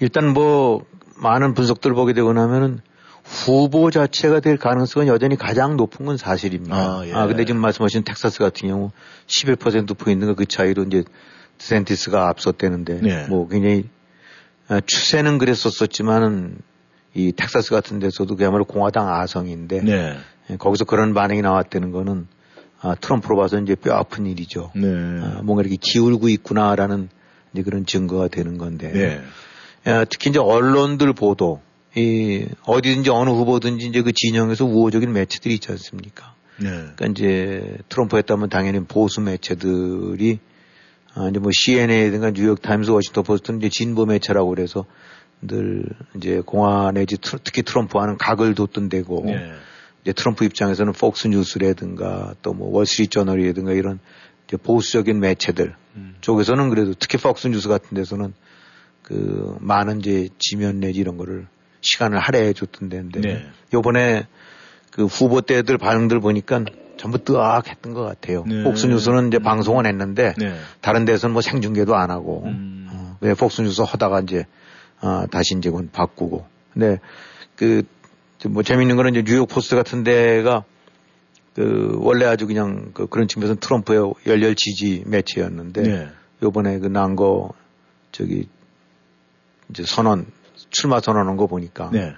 Speaker 2: 일단 뭐 많은 분석들 보게 되고 나면은 후보 자체가 될 가능성은 여전히 가장 높은 건 사실입니다.
Speaker 1: 아, 예.
Speaker 2: 근데 지금 말씀하신 텍사스 같은 경우 11% 포인트가 그 차이로 이제 드센티스가 앞섰대는데
Speaker 1: 네.
Speaker 2: 뭐 굉장히 아, 추세는 그랬었었지만은 이 텍사스 같은 데서도 그야말로 공화당 아성인데
Speaker 1: 네.
Speaker 2: 예, 거기서 그런 반응이 나왔다는 거는 아, 트럼프로 봐서 이제 뼈 아픈 일이죠.
Speaker 1: 네.
Speaker 2: 아, 뭔가 이렇게 기울고 있구나라는 이제 그런 증거가 되는 건데.
Speaker 1: 네.
Speaker 2: 예, 특히 이제 언론들 보도, 이 어디든지 어느 후보든지 이제 그 진영에서 우호적인 매체들이 있지 않습니까?
Speaker 1: 네.
Speaker 2: 그러니까 이제 트럼프 했다면 당연히 보수 매체들이 아, 이제 뭐 CNN이든가 뉴욕 타임스, 워싱턴 포스트는 이제 진보 매체라고 그래서 늘 이제 공화 내지 트- 특히 트럼프와는 각을 뒀던 데고
Speaker 1: 네.
Speaker 2: 이제 트럼프 입장에서는 폭스 뉴스라든가 또 뭐 월스트리트 저널이라든가 이런 보수적인 매체들
Speaker 1: 음.
Speaker 2: 쪽에서는 그래도 특히 폭스 뉴스 같은 데서는 그 많은 이제 지면 내지 이런 거를 시간을 할애해 줬던 데인데
Speaker 1: 네.
Speaker 2: 요번에 그 후보 때들 반응들 보니까 전부 뜨악했던 것 같아요.
Speaker 1: 네.
Speaker 2: 폭스 뉴스는 이제 방송은 했는데
Speaker 1: 네.
Speaker 2: 다른 데서는 뭐 생중계도 안 하고
Speaker 1: 음.
Speaker 2: 어, 왜 폭스 뉴스 하다가 이제 어, 다시 이제 바꾸고 근데 그 뭐 재밌는 거는 이제 뉴욕 포스트 같은 데가 그 원래 아주 그냥 그 그런 측면에서 트럼프의 열렬 지지 매체였는데
Speaker 1: 네.
Speaker 2: 요번에 그 난 거 저기 이제 선언 출마 선언한 거 보니까
Speaker 1: 네.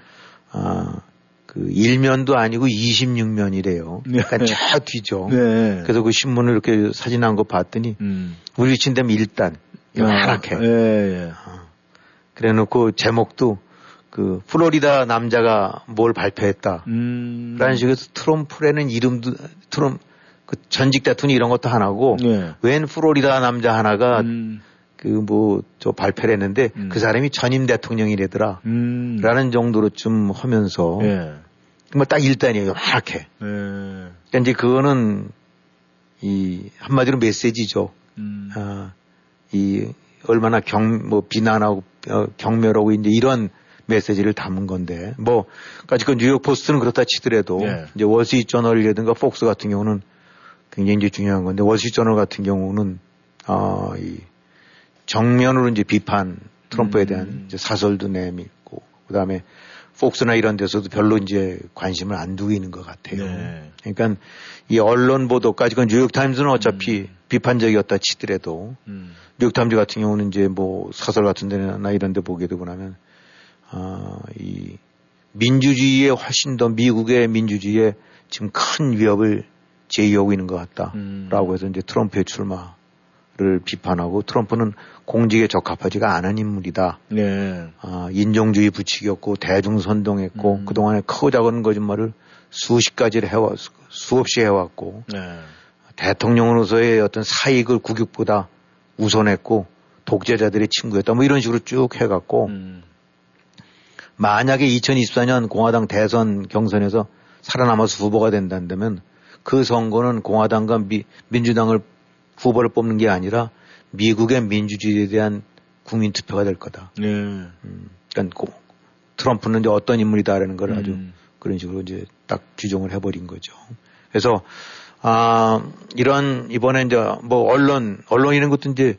Speaker 2: 아, 그 1면도 아니고 26면이래요.
Speaker 1: 네.
Speaker 2: 약간 쫙 뒤죠.
Speaker 1: 네.
Speaker 2: 그래서 그 신문을 이렇게 사진한 거 봤더니
Speaker 1: 음.
Speaker 2: 우리 친다면 일단 요만하게
Speaker 1: 예, 예.
Speaker 2: 그래 놓고 제목도 그 플로리다 남자가 뭘 발표했다.
Speaker 1: 음.
Speaker 2: 라는 식으로 트럼프라는 이름도 트럼 그 전직 대통령 이런 것도 하나고
Speaker 1: 예.
Speaker 2: 웬 플로리다 남자 하나가
Speaker 1: 음.
Speaker 2: 그뭐 저 발표를 했는데
Speaker 1: 음.
Speaker 2: 그 사람이 전임 대통령이래더라.
Speaker 1: 음.
Speaker 2: 라는 정도로 좀 하면서
Speaker 1: 예.
Speaker 2: 정말 딱 일단이에요. 요만하게.
Speaker 1: 예.
Speaker 2: 그러니까 이제 그거는 이 한마디로 메시지죠.
Speaker 1: 음.
Speaker 2: 아, 이 얼마나 경, 뭐 비난하고 어, 경멸하고 이제 이런 메시지를 담은 건데 뭐 까짓 건 뉴욕 포스트는 그렇다 치더라도
Speaker 1: 예.
Speaker 2: 이제 월스트리트 저널이라든가 폭스 같은 경우는 굉장히 이제 중요한 건데 월스트리트 저널 같은 경우는 아, 이 정면으로 이제 비판 트럼프에 대한
Speaker 1: 음.
Speaker 2: 사설도 내밀고 그다음에 폭스나 이런 데서도 별로 이제 관심을 안 두고 있는 것 같아요.
Speaker 1: 네.
Speaker 2: 그러니까 이 언론 보도까지 건 뉴욕 타임즈는 어차피 비판적이었다 치더라도
Speaker 1: 음.
Speaker 2: 뉴욕 타임즈 같은 경우는 이제 뭐 사설 같은 데나 이런 데 보게 되고 나면 어, 이 민주주의에 훨씬 더 미국의 민주주의에 지금 큰 위협을 제기하고 있는 것 같다라고
Speaker 1: 음.
Speaker 2: 해서 이제 트럼프의 출마를 비판하고 트럼프는 공직에 적합하지가 않은 인물이다.
Speaker 1: 네.
Speaker 2: 아, 인종주의 부추겼고 대중선동했고
Speaker 1: 음.
Speaker 2: 그동안에 크고 작은 거짓말을 수십 가지를 해왔 수없이 해왔고
Speaker 1: 네.
Speaker 2: 대통령으로서의 어떤 사익을 국익보다 우선했고 독재자들의 친구였다 뭐 이런 식으로 쭉 해갖고
Speaker 1: 음.
Speaker 2: 만약에 2024년 공화당 대선 경선에서 살아남아서 후보가 된다면 그 선거는 공화당과 미- 민주당을 후보를 뽑는 게 아니라 미국의 민주주의에 대한 국민 투표가 될 거다.
Speaker 1: 네.
Speaker 2: 음, 그러니까 고- 트럼프는 이제 어떤 인물이다라는 걸 아주
Speaker 1: 음.
Speaker 2: 그런 식으로 이제 딱 규정을 해버린 거죠. 그래서 아 이런 이번에 이제 뭐 언론 언론 이런 것도 이제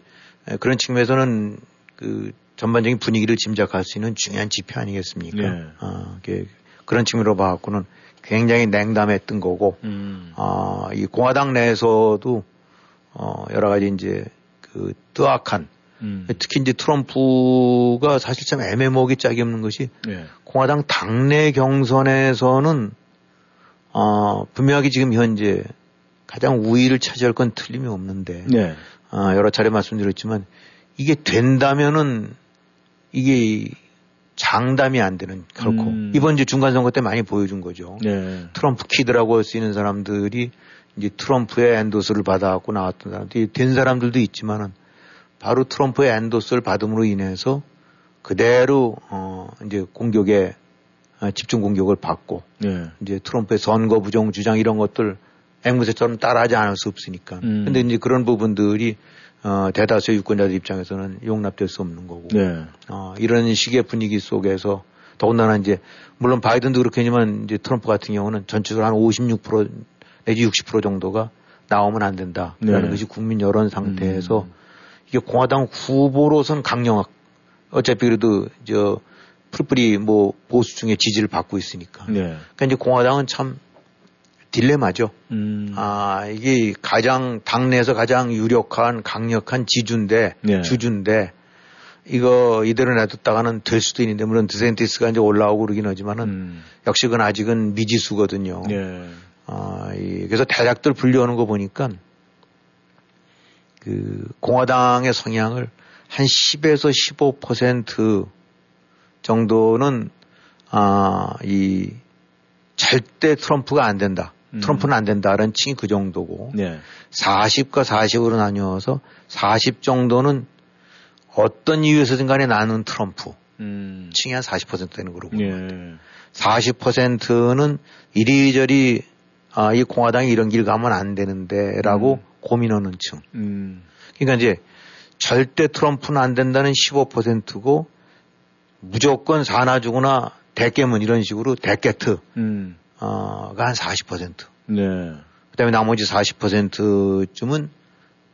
Speaker 2: 그런 측면에서는 그 전반적인 분위기를 짐작할 수 있는 중요한 지표 아니겠습니까?
Speaker 1: 네.
Speaker 2: 아, 이게 그런 측면으로 봐갖고는 굉장히 냉담했던 거고,
Speaker 1: 음.
Speaker 2: 아, 이 공화당 내에서도 어, 여러 가지 이제 그 뜨악한
Speaker 1: 음.
Speaker 2: 특히 이제 트럼프가 사실 참 애매모호하게 짝이 없는 것이
Speaker 1: 네.
Speaker 2: 공화당 당내 경선에서는 어, 분명하게 지금 현재 가장 우위를 차지할 건 틀림이 없는데
Speaker 1: 네.
Speaker 2: 어, 여러 차례 말씀드렸지만 이게 된다면은 이게 장담이 안 되는 결코
Speaker 1: 음.
Speaker 2: 이번 주 중간 선거 때 많이 보여준 거죠.
Speaker 1: 네.
Speaker 2: 트럼프 키드라고 할수 있는 사람들이 이제 트럼프의 엔도스를 받아갖고 나왔던 사람들이 된 사람들도 있지만은 바로 트럼프의 엔도스를 받음으로 인해서 그대로 어 이제 공격에 어, 집중 공격을 받고
Speaker 1: 네.
Speaker 2: 이제 트럼프의 선거 부정 주장 이런 것들 앵무새처럼 따라하지 않을 수 없으니까.
Speaker 1: 음.
Speaker 2: 근데 이제 그런 부분들이 어 대다수의 유권자들 입장에서는 용납될 수 없는 거고.
Speaker 1: 네.
Speaker 2: 어, 이런 식의 분위기 속에서 더군다나 이제 물론 바이든도 그렇겠지만 이제 트럼프 같은 경우는 전체적으로 한 56% 내지 60% 정도가 나오면 안 된다라는
Speaker 1: 네.
Speaker 2: 것이 국민 여론 상태에서
Speaker 1: 음.
Speaker 2: 이게 공화당 후보로선 강력한 어차피 그래도 저 풀뿌리 뭐 보수 중에 지지를 받고 있으니까.
Speaker 1: 네.
Speaker 2: 그러니까 이제 공화당은 참 딜레마죠.
Speaker 1: 음.
Speaker 2: 아 이게 가장 당내에서 가장 유력한 강력한 지주인데
Speaker 1: 네.
Speaker 2: 주주인데 이거 이대로 놔뒀다가는 될 수도 있는데 물론 드센티스가 이제 올라오고 그러긴 하지만은
Speaker 1: 음.
Speaker 2: 역시 그건 아직은 미지수거든요.
Speaker 1: 네.
Speaker 2: 아, 이, 그래서 대략들 분류하는 거 보니까 그 공화당의 성향을 한 10에서 15% 정도는 아, 이 절대 트럼프가 안 된다.
Speaker 1: 음.
Speaker 2: 트럼프는 안 된다라는 층이 그 정도고
Speaker 1: 네.
Speaker 2: 40과 40으로 나뉘어서 40 정도는 어떤 이유에서든 간에 나는 트럼프
Speaker 1: 음.
Speaker 2: 층이 한 40% 되는 거고
Speaker 1: 네.
Speaker 2: 40%는 이리저리 아, 이 공화당이 이런 길 가면 안 되는데라고
Speaker 1: 음.
Speaker 2: 고민하는 층.
Speaker 1: 음.
Speaker 2: 그러니까 이제 절대 트럼프는 안 된다는 15%고 무조건 사나 주거나 대깨문 이런 식으로 대깨트
Speaker 1: 음.
Speaker 2: 어가 한 40%.
Speaker 1: 네.
Speaker 2: 그다음에 나머지 40%쯤은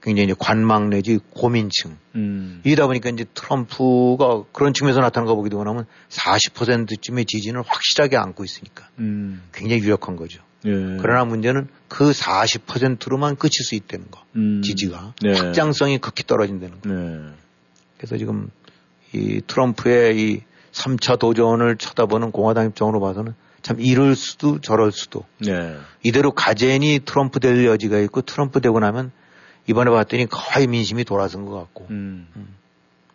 Speaker 2: 굉장히 이제 관망 내지 고민층.
Speaker 1: 음.
Speaker 2: 이다 보니까 이제 트럼프가 그런 측면에서 나타난 거 되고 나면 40%쯤의 지지는 확실하게 안고 있으니까
Speaker 1: 음.
Speaker 2: 굉장히 유력한 거죠.
Speaker 1: 네.
Speaker 2: 그러나 문제는 그 40%로만 끝일 수 있다는 거.
Speaker 1: 음.
Speaker 2: 지지가.
Speaker 1: 네.
Speaker 2: 확장성이 극히 떨어진다는 거.
Speaker 1: 네.
Speaker 2: 그래서 지금 이 트럼프의 이 3차 도전을 쳐다보는 공화당 입장으로 봐서는 참 이럴 수도 저럴 수도.
Speaker 1: 네.
Speaker 2: 이대로 가재니 트럼프 될 여지가 있고 트럼프 되고 나면 이번에 봤더니 거의 민심이 돌아선 것 같고.
Speaker 1: 음.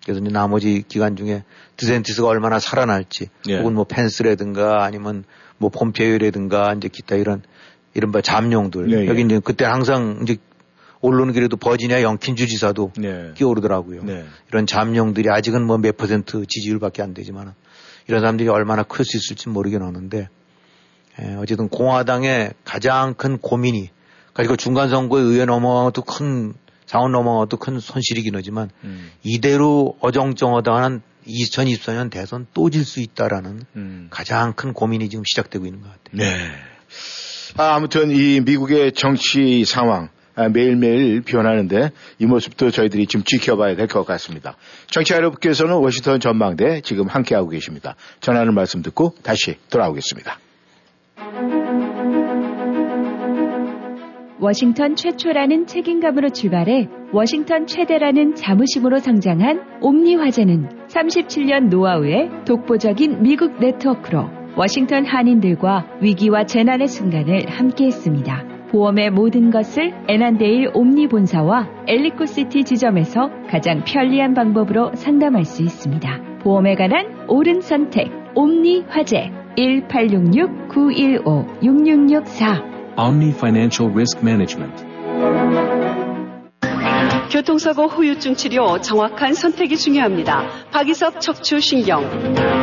Speaker 2: 그래서 이제 나머지 기간 중에 드센티스가 얼마나 살아날지
Speaker 1: 예.
Speaker 2: 혹은 뭐 펜스라든가 아니면 뭐 폼페이오라든가 이제 기타 이런 이른바 잠룡들
Speaker 1: 네,
Speaker 2: 여기
Speaker 1: 예.
Speaker 2: 이제 그때 항상 이제 오르는 길에도 버지니아 영킨 주지사도
Speaker 1: 네.
Speaker 2: 끼어오르더라고요.
Speaker 1: 네.
Speaker 2: 이런 잠룡들이 아직은 뭐 몇 퍼센트 지지율밖에 안 되지만 이런 사람들이 얼마나 클 수 있을지 모르긴 하는데 에, 어쨌든 공화당의 가장 큰 고민이 그리고 중간 선거에 의회 넘어가도 큰 상원 넘어가도 큰 손실이긴 하지만
Speaker 1: 음.
Speaker 2: 이대로 어정쩡하다는 2024년 대선 또 질 수 있다라는
Speaker 1: 음.
Speaker 2: 가장 큰 고민이 지금 시작되고 있는 것 같아요.
Speaker 1: 네. 아, 아무튼 이 미국의 정치 상황 아, 매일매일 변하는데 이 모습도 저희들이 좀 지켜봐야 될 것 같습니다. 청취자 여러분께서는 워싱턴 전망대 지금 함께하고 계십니다. 전하는 말씀 듣고 다시 돌아오겠습니다.
Speaker 4: 워싱턴 최초라는 책임감으로 출발해 워싱턴 최대라는 자부심으로 성장한 옴니 화재는 37년 노하우의 독보적인 미국 네트워크로 워싱턴 한인들과 위기와 재난의 순간을 함께했습니다. 보험의 모든 것을 애난데일 옴니 본사와 엘리콧시티 지점에서 가장 편리한 방법으로 상담할 수 있습니다. 보험에 관한 옳은 선택 옴니 화재 1866-915-6664
Speaker 5: Omni Financial Risk Management.
Speaker 6: 교통사고 후유증 치료 정확한 선택이 중요합니다. 박이섭 척추신경.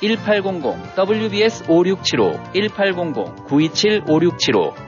Speaker 7: 1800 WBS 5675 1800 927 5675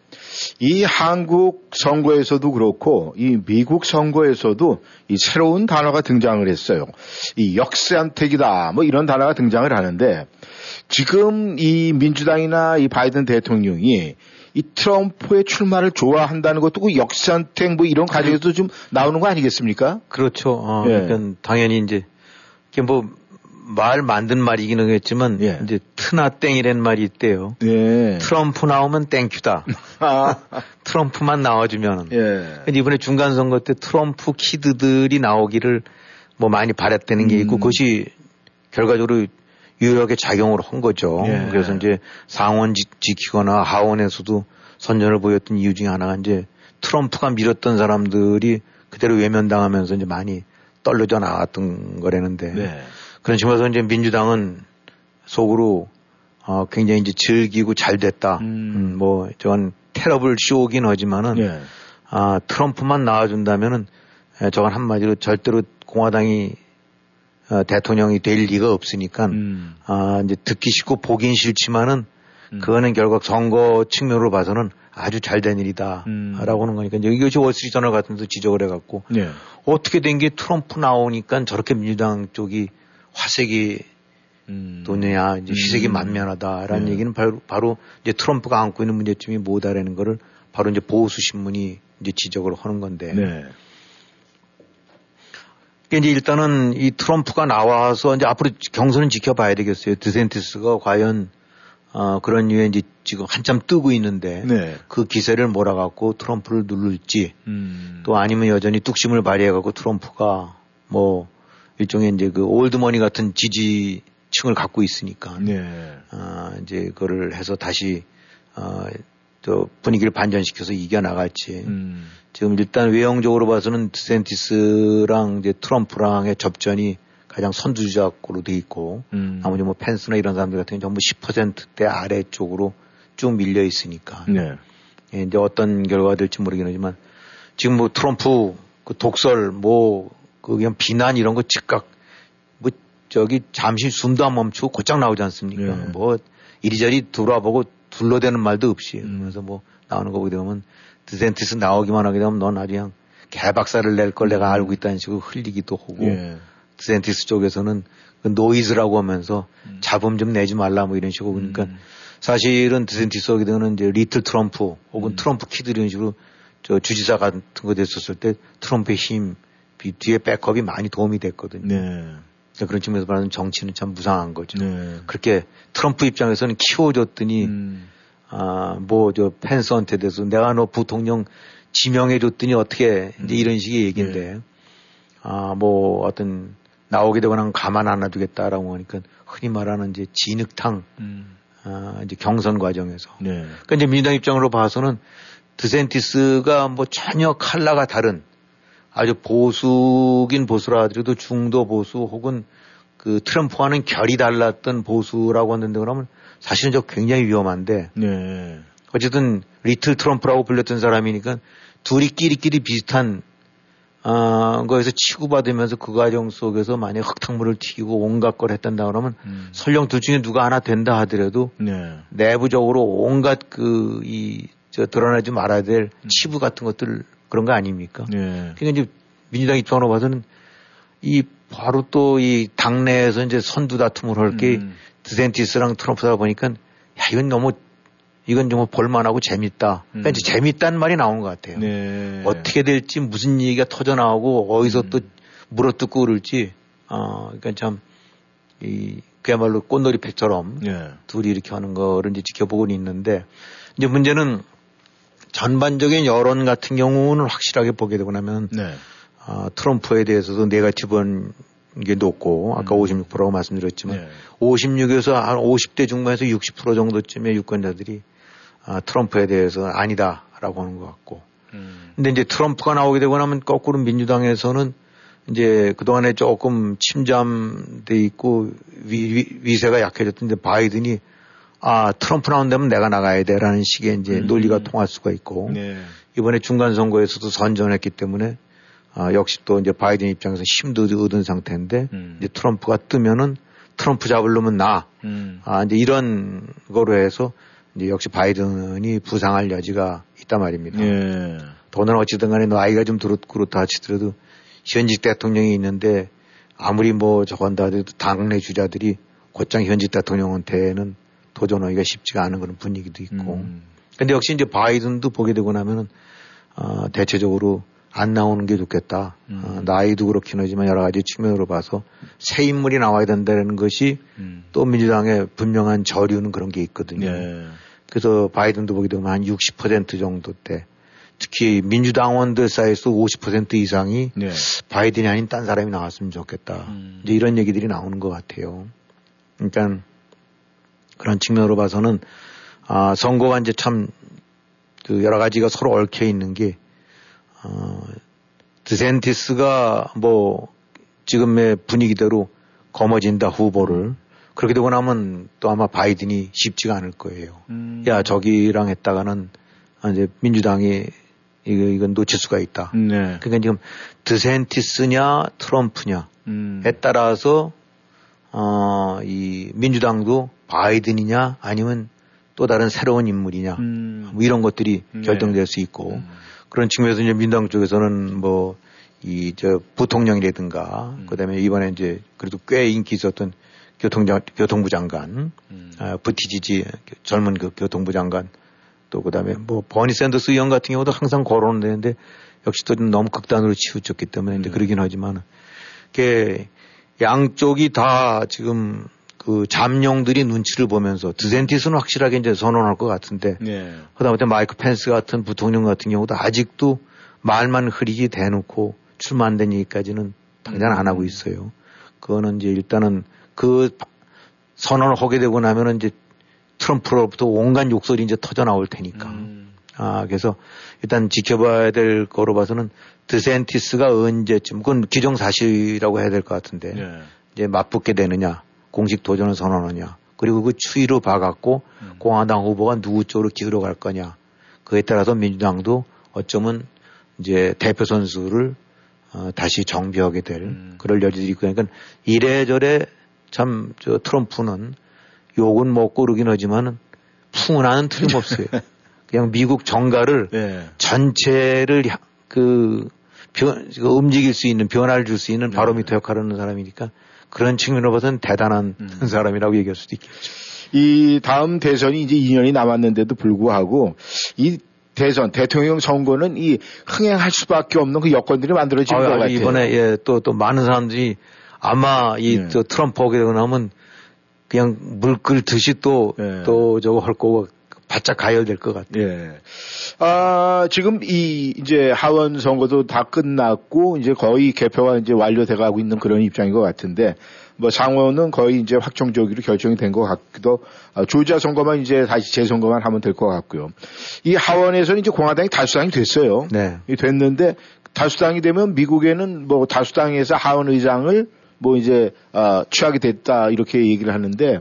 Speaker 1: 이 한국 선거에서도 그렇고 이 미국 선거에서도 이 새로운 단어가 등장을 했어요. 이 역선택이다 뭐 이런 단어가 등장을 하는데 지금 이 민주당이나 이 바이든 대통령이 이 트럼프의 출마를 좋아한다는 것도 그 역선택 뭐 이런 과정에서 좀 나오는 거 아니겠습니까?
Speaker 2: 그렇죠. 어, 예. 그러니까 당연히 이제 뭐 말 만든 말이긴 하겠지만 예. 이제 트나땡이란 말이 있대요. 예. 트럼프 나오면 땡큐다. 아. 트럼프만 나와주면은. 예. 이번에 중간 선거 때 트럼프 kid들이 나오기를 뭐 많이 바랬다는 게 있고 음. 그것이 결과적으로 유력하게 작용을 한 거죠. 예. 그래서 이제 상원 지, 지키거나 하원에서도 선전을 보였던 이유 중에 하나가 이제 트럼프가 밀었던 사람들이 그대로 외면당하면서 이제 많이 떨려져 나왔던 거라는데. 네. 그런 식으로 이제 민주당은 속으로 어, 굉장히 이제 즐기고 잘 됐다. 음. 음, 뭐, 저건 테러블 쇼긴 하지만은, 예. 아, 트럼프만 나와준다면은, 에, 저건 한마디로 절대로 공화당이 어, 대통령이 될 리가 없으니까, 음. 아, 이제 듣기 싫고 보긴 싫지만은, 음. 그거는 결국 선거 측면으로 봐서는 아주 잘 된 일이다. 음. 라고 하는 거니까, 이제 이것이 월스트리트 저널 같은 데서 지적을 해갖고, 예. 어떻게 된 게 트럼프 나오니까 저렇게 민주당 쪽이 화색이 음. 도냐, 이제 희색이 음. 만면하다라는 네. 얘기는 바로, 바로 이제 트럼프가 안고 있는 문제점이 뭐다라는 거를 바로 이제 보수 신문이 이제 지적을 하는 건데. 네. 이제 일단은 이 트럼프가 나와서 이제 앞으로 경선은 지켜봐야 되겠어요. 드센티스가 과연 어, 그런 이유에 이제 지금 한참 뜨고 있는데 네. 그 기세를 몰아갖고 트럼프를 누를지 음. 또 아니면 여전히 뚝심을 발휘해갖고 트럼프가 뭐 일종의 이제 그 올드머니 같은 지지층을 갖고 있으니까. 네. 어, 이제 그거를 해서 다시, 어, 또 분위기를 반전시켜서 이겨 나갈지. 음. 지금 일단 외형적으로 봐서는 드센티스랑 이제 트럼프랑의 접전이 가장 선두주자로 돼 있고 음. 나머지 뭐 펜스나 이런 사람들 같은 경우 전부 10%대 아래쪽으로 쭉 밀려 있으니까. 네. 예, 이제 어떤 결과가 될지 모르긴 하지만 지금 뭐 트럼프 그 독설 뭐 그 그냥 비난 이런 거 즉각 뭐 저기 잠시 숨도 안 멈추고 곧장 나오지 않습니까? 네. 뭐 이리저리 돌아보고 둘러대는 말도 없이 그러면서 뭐 나오는 거 보게 되면 디샌티스 나오기만 하게 되면 넌 아주 그냥 개박살을 낼 걸 내가 알고 있다는 식으로 흘리기도 하고
Speaker 1: 예.
Speaker 2: 디샌티스 쪽에서는 그 노이즈라고 하면서 잡음 좀 내지 말라 뭐 이런 식으로 그러니까 사실은 디샌티스 하게 되면 이제 little 트럼프 혹은 트럼프 kid 이런 식으로 저 주지사 같은 거 됐었을 때 트럼프의 힘 비- 뒤에 백업이 많이 도움이 됐거든요.
Speaker 1: 네.
Speaker 2: 그런 측면에서 말하면 정치는 참 무상한 거죠.
Speaker 1: 네.
Speaker 2: 그렇게 트럼프 입장에서는 키워줬더니
Speaker 1: 음.
Speaker 2: 아뭐저 펜스한테 대해서 내가 너 부통령 지명해줬더니 어떻게 이제 이런 식의 얘기인데 아뭐 어떤 나오게 되거나 가만 안 놔두겠다라고 하니까 흔히 말하는 이제 진흙탕
Speaker 1: 음.
Speaker 2: 아 이제 경선 과정에서
Speaker 1: 네.
Speaker 2: 그러니까 이제 민주당 입장으로 봐서는 드센티스가 뭐 전혀 칼라가 다른 아주 보수긴 보수라 하더라도 중도 보수 혹은 그 트럼프와는 결이 달랐던 보수라고 하는데 그러면 사실은 저 굉장히 위험한데
Speaker 1: 네.
Speaker 2: 어쨌든 리틀 트럼프라고 불렸던 사람이니까 둘이 끼리끼리 비슷한 아, 거에서 치고받으면서 그 과정 속에서 만약 흙탕물을 튀기고 온갖 걸 했단다 그러면 설령 둘 중에 누가 하나 된다 하더라도
Speaker 1: 네.
Speaker 2: 내부적으로 온갖 그, 이, 저 드러나지 말아야 될 치부 같은 것들 그런 거 아닙니까?
Speaker 1: 네.
Speaker 2: 그러니까 이제 민주당 입장으로 봐서는 이 바로 또 이 당내에서 이제 선두 다툼을 할게
Speaker 1: 음.
Speaker 2: 드센티스랑 트럼프다 보니까 야, 이건 너무 이건 정말 볼만하고 재밌다. 그러니까
Speaker 1: 음.
Speaker 2: 이제 재밌다는 말이 나온 것 같아요.
Speaker 1: 네.
Speaker 2: 어떻게 될지 무슨 얘기가 터져 나오고 어디서 또 물어뜯고 그럴지 어 그러니까 참이 그야말로 꽃놀이패처럼
Speaker 1: 네.
Speaker 2: 둘이 이렇게 하는 거를 이제 지켜보고는 있는데 이제 문제는 전반적인 여론 같은 경우는 확실하게 보게 되고 나면
Speaker 1: 네.
Speaker 2: 아, 트럼프에 대해서도 네가티브한 게 높고 아까 56%라고 말씀드렸지만
Speaker 1: 네.
Speaker 2: 56에서 한 50대 중반에서 60% 정도쯤의 유권자들이 아, 트럼프에 대해서 아니다라고 하는 것 같고
Speaker 1: 음.
Speaker 2: 근데 이제 트럼프가 나오게 되고 나면 거꾸로 민주당에서는 이제 그동안에 조금 침잠돼 있고 위, 세가 약해졌던데 바이든이 아 트럼프 나온다면 내가 나가야 돼라는 식의 이제 논리가 통할 수가 있고
Speaker 1: 음. 네.
Speaker 2: 이번에 중간 선거에서도 선전했기 때문에 아, 역시 또 이제 바이든 입장에서 힘도 얻은 상태인데
Speaker 1: 음.
Speaker 2: 이제 트럼프가 뜨면은 트럼프 잡으려면 나
Speaker 1: 음.
Speaker 2: 아, 이제 이런 거로 해서 이제 역시 바이든이 부상할 여지가 있단 말입니다.
Speaker 1: 예.
Speaker 2: 더는 어찌든 간에 나이가 좀 그렇다 치더라도 현직 대통령이 있는데 아무리 뭐 저건다 하더라도 당내 주자들이 곧장 현직 대통령한테는 도전하기가 쉽지가 않은 그런 분위기도 있고.
Speaker 1: 음.
Speaker 2: 근데 역시 이제 바이든도 보게 되고 나면은, 어, 대체적으로 안 나오는 게 좋겠다.
Speaker 1: 음.
Speaker 2: 어, 나이도 그렇긴 하지만 여러 가지 측면으로 봐서 새 인물이 나와야 된다는 것이
Speaker 1: 음.
Speaker 2: 또 민주당의 분명한 저류는 그런 게 있거든요.
Speaker 1: 예.
Speaker 2: 그래서 바이든도 보게 되면 한 60% 정도 때 특히 민주당원들 사이에서 50% 이상이
Speaker 1: 네.
Speaker 2: 바이든이 아닌 딴 사람이 나왔으면 좋겠다.
Speaker 1: 음.
Speaker 2: 이제 이런 얘기들이 나오는 것 같아요. 그러니까 그런 측면으로 봐서는 아, 선거가 이제 참 그 여러 가지가 서로 얽혀 있는 게 어, 드센티스가 뭐 지금의 분위기대로 거머쥔다 후보를 그렇게 되고 나면 또 아마 바이든이 쉽지가 않을 거예요.
Speaker 1: 음.
Speaker 2: 야 저기랑 했다가는 아, 이제 민주당이 이거 이건 놓칠 수가 있다.
Speaker 1: 네.
Speaker 2: 그러니까 지금 드센티스냐 트럼프냐에
Speaker 1: 음.
Speaker 2: 따라서 어, 이 민주당도 바이든이냐 아니면 또 다른 새로운 인물이냐
Speaker 1: 음.
Speaker 2: 뭐 이런 것들이
Speaker 1: 네.
Speaker 2: 결정될 수 있고 그런 측면에서 이제 민주당 쪽에서는 뭐 이 저 부통령이라든가
Speaker 1: 음.
Speaker 2: 그다음에 이번에 이제 그래도 꽤 인기 있었던 교통장 교통부 장관
Speaker 1: 음.
Speaker 2: 아, 부티지지 젊은 그 교통부 장관 또 그다음에 뭐 버니 샌더스 의원 같은 경우도 항상 거론은 되는데 역시 또 좀 너무 극단으로 치우쳤기 때문에
Speaker 1: 음.
Speaker 2: 이제 그러긴 하지만 그 양쪽이 다 지금 그 잠룡들이 눈치를 보면서 드센티스는 확실하게 이제 선언할 것 같은데
Speaker 1: 네.
Speaker 2: 그다음에 마이크 펜스 같은 부통령 같은 경우도 아직도 말만 흐리지 대놓고 출마 안 된 얘기까지는 당장 안 하고 있어요. 그거는 이제 일단은 그 선언을 하게 되고 나면은 이제 트럼프로부터 온갖 욕설이 이제 터져 나올 테니까.
Speaker 1: 음.
Speaker 2: 아, 그래서 일단 지켜봐야 될 거로 봐서는 드센티스가 언제쯤, 그건 기정사실이라고 해야 될 것 같은데,
Speaker 1: 네.
Speaker 2: 이제 맞붙게 되느냐, 공식 도전을 선언하느냐, 그리고 그 추이로 봐갖고
Speaker 1: 음.
Speaker 2: 공화당 후보가 누구 쪽으로 기울어 갈 거냐, 그에 따라서 민주당도 어쩌면 이제 대표 선수를 어, 다시 정비하게 될
Speaker 1: 음.
Speaker 2: 그럴 여지도 있고, 그러니까 이래저래 참 저 트럼프는 욕은 먹고 그러긴 하지만은 풍은하는 틀림없어요. 그냥 미국 정가를
Speaker 1: 네.
Speaker 2: 전체를 야- 그, 변, 그 움직일 수 있는 변화를 줄 수 있는
Speaker 1: 네.
Speaker 2: 바로미터 역할을 하는 사람이니까 그런 측면으로 봐서는 대단한
Speaker 1: 음.
Speaker 2: 사람이라고 얘기할 수도 있겠죠.
Speaker 1: 이 다음 대선이 이제 2년이 남았는데도 불구하고 이 대선 대통령 선거는 이 흥행할 수밖에 없는 그 여건들이 만들어지는
Speaker 2: 아,
Speaker 1: 것 같아요.
Speaker 2: 이번에 예, 또, 또 많은 사람들이 아마 이
Speaker 1: 네.
Speaker 2: 또 트럼프 오게 되고 나면 그냥 물 끓듯이 또,
Speaker 1: 네.
Speaker 2: 또 저거 할 거고 바짝 가열될 것 같아요.
Speaker 1: 예. 아, 지금 이 이제 하원 선거도 다 끝났고 이제 거의 개표가 이제 완료돼 가고 있는 그런 입장인 것 같은데 뭐 상원은 거의 이제 확정적으로 결정이 된 것 같기도 아, 조지아 선거만 이제 다시 재선거만 하면 될 것 같고요. 이 하원에서는 이제 공화당이 다수당이 됐어요.
Speaker 2: 네.
Speaker 1: 이 됐는데 다수당이 되면 미국에는 뭐 다수당에서 하원 의장을 뭐 이제 아, 취하게 됐다 이렇게 얘기를 하는데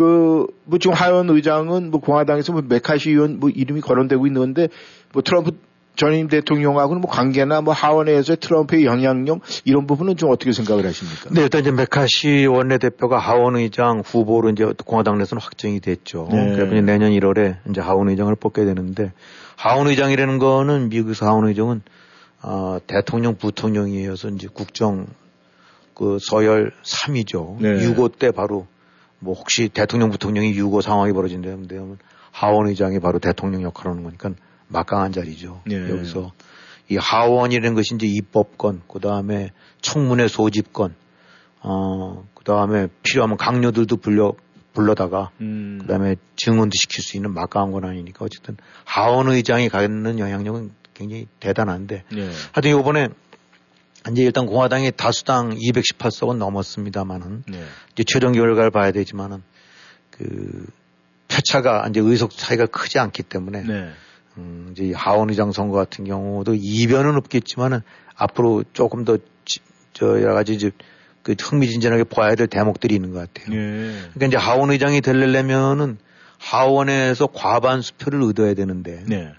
Speaker 1: 그 뭐 지금 하원 의장은 뭐 공화당에서 뭐 메카시 의원 뭐 이름이 거론되고 있는데 뭐 트럼프 전임 대통령하고는 뭐 관계나 뭐 하원에서 트럼프의 영향력 이런 부분은 좀 어떻게 생각을 하십니까?
Speaker 2: 네, 일단 이제 메카시 원내대표가 하원 의장 후보로 이제 공화당 내에서는 확정이 됐죠.
Speaker 1: 네.
Speaker 2: 그래서 이제 내년 1월에 이제 하원 의장을 뽑게 되는데 하원 의장이라는 거는 미국에서 하원 의장은 어, 대통령 부통령이어서 이제 국정 그 서열 3위죠.
Speaker 1: 네.
Speaker 2: 6.5때 바로 뭐 혹시 대통령 부통령이 6.5 상황이 벌어진다면 하원 의장이 바로 대통령 역할을 하는 거니까 막강한 자리죠.
Speaker 1: 네.
Speaker 2: 여기서 이 하원이라는 것이 이제 입법권, 그 다음에 청문회 소집권, 어, 그 다음에 필요하면 강요들도 불러, 불러다가,
Speaker 1: 음.
Speaker 2: 그 다음에 증언도 시킬 수 있는 막강한 건 아니니까 어쨌든 하원 의장이 갖는 영향력은 굉장히 대단한데,
Speaker 1: 예.
Speaker 2: 하여튼 요번에 이제 일단 공화당이 다수당 218석은 넘었습니다만은,
Speaker 1: 네.
Speaker 2: 이제 최종 결과를 봐야 되지만은, 그, 표차가 이제 의석 차이가 크지 않기 때문에,
Speaker 1: 네.
Speaker 2: 음, 이제 이 하원 의장 선거 같은 경우도 이변은 없겠지만은 앞으로 조금 더, 지- 저, 여러 가지 이제 그 흥미진진하게 봐야 될 대목들이 있는 것 같아요.
Speaker 1: 예.
Speaker 2: 그러니까 이제 하원 의장이 되려면은 하원에서 과반 수표를 얻어야 되는데,
Speaker 1: 네.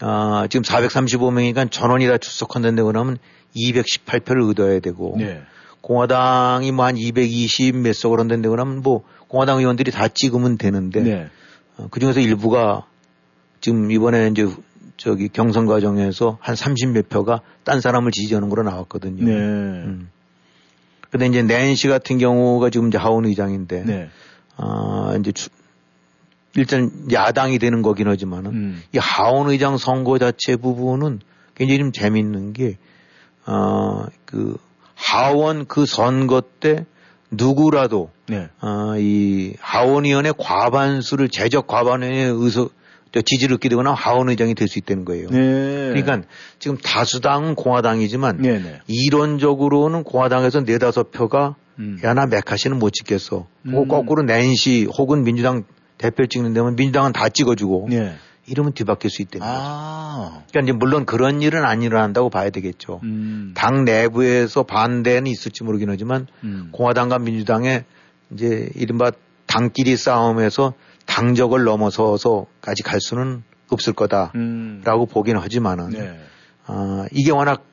Speaker 2: 아, 지금 435명이니까 전원이 다 출석한다고 그러면 218표를 얻어야 되고,
Speaker 1: 네.
Speaker 2: 공화당이 뭐 한 220몇 석을 한다고 그러면 뭐 공화당 의원들이 다 찍으면 되는데,
Speaker 1: 네.
Speaker 2: 어, 그 중에서 일부가 지금 이번에 이제 저기 경선 과정에서 한 30몇 표가 딴 사람을 지지하는 거로 나왔거든요.
Speaker 1: 네.
Speaker 2: 음. 근데 이제 낸시 같은 경우가 지금 이제 하원 의장인데,
Speaker 1: 네.
Speaker 2: 아, 이제 주- 일단 야당이 되는 거긴 하지만은
Speaker 1: 음.
Speaker 2: 이 하원 의장 선거 자체 부분은 굉장히 좀 재밌는 게, 어, 그 하원 그 선거 때 누구라도
Speaker 1: 네.
Speaker 2: 어, 이 하원의원의 과반수를 제적 과반의 의석 저 지지를 얻게 되거나 하원 의장이 될 수 있다는 거예요.
Speaker 1: 네.
Speaker 2: 그러니까 지금 다수당은 공화당이지만
Speaker 1: 네, 네.
Speaker 2: 이론적으로는 공화당에서 네다섯 표가
Speaker 1: 음.
Speaker 2: 야나 메카시는 못 찍겠어. 뭐
Speaker 1: 음.
Speaker 2: 거꾸로 낸시 혹은 민주당 대표 찍는 데면 민주당은 다 찍어주고
Speaker 1: 네.
Speaker 2: 이러면 뒤바뀔 수 있다는 거죠.
Speaker 1: 아.
Speaker 2: 그러니까 이제 물론 그런 일은 안 일어난다고 봐야 되겠죠.
Speaker 1: 음.
Speaker 2: 당 내부에서 반대는 있을지 모르긴 하지만
Speaker 1: 음.
Speaker 2: 공화당과 민주당의 이제 이른바 당끼리 싸움에서 당적을 넘어서서까지 갈 수는 없을 거다라고
Speaker 1: 음.
Speaker 2: 보기는 하지만은
Speaker 1: 네.
Speaker 2: 아, 이게 워낙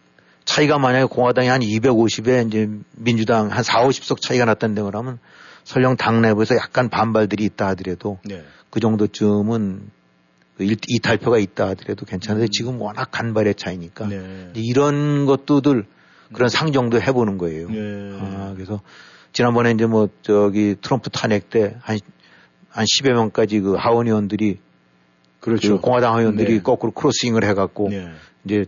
Speaker 2: 차이가 만약에 공화당이 한 250에 이제 민주당 한 4, 50석 차이가 났다는 그러면 설령 당 내부에서 약간 반발들이 있다 하더라도
Speaker 1: 네.
Speaker 2: 그 정도쯤은 이탈표가 있다 하더라도 괜찮은데 지금 워낙 간발의 차이니까
Speaker 1: 음. 네.
Speaker 2: 이런 것도들 그런 상정도 해보는 거예요.
Speaker 1: 네.
Speaker 2: 아, 그래서 지난번에 이제 뭐 저기 트럼프 탄핵 때한한 10여 명까지 그 하원 의원들이
Speaker 1: 그렇죠.
Speaker 2: 그 공화당 의원들이
Speaker 1: 네.
Speaker 2: 거꾸로 크로스윙을 해갖고
Speaker 1: 네.
Speaker 2: 이제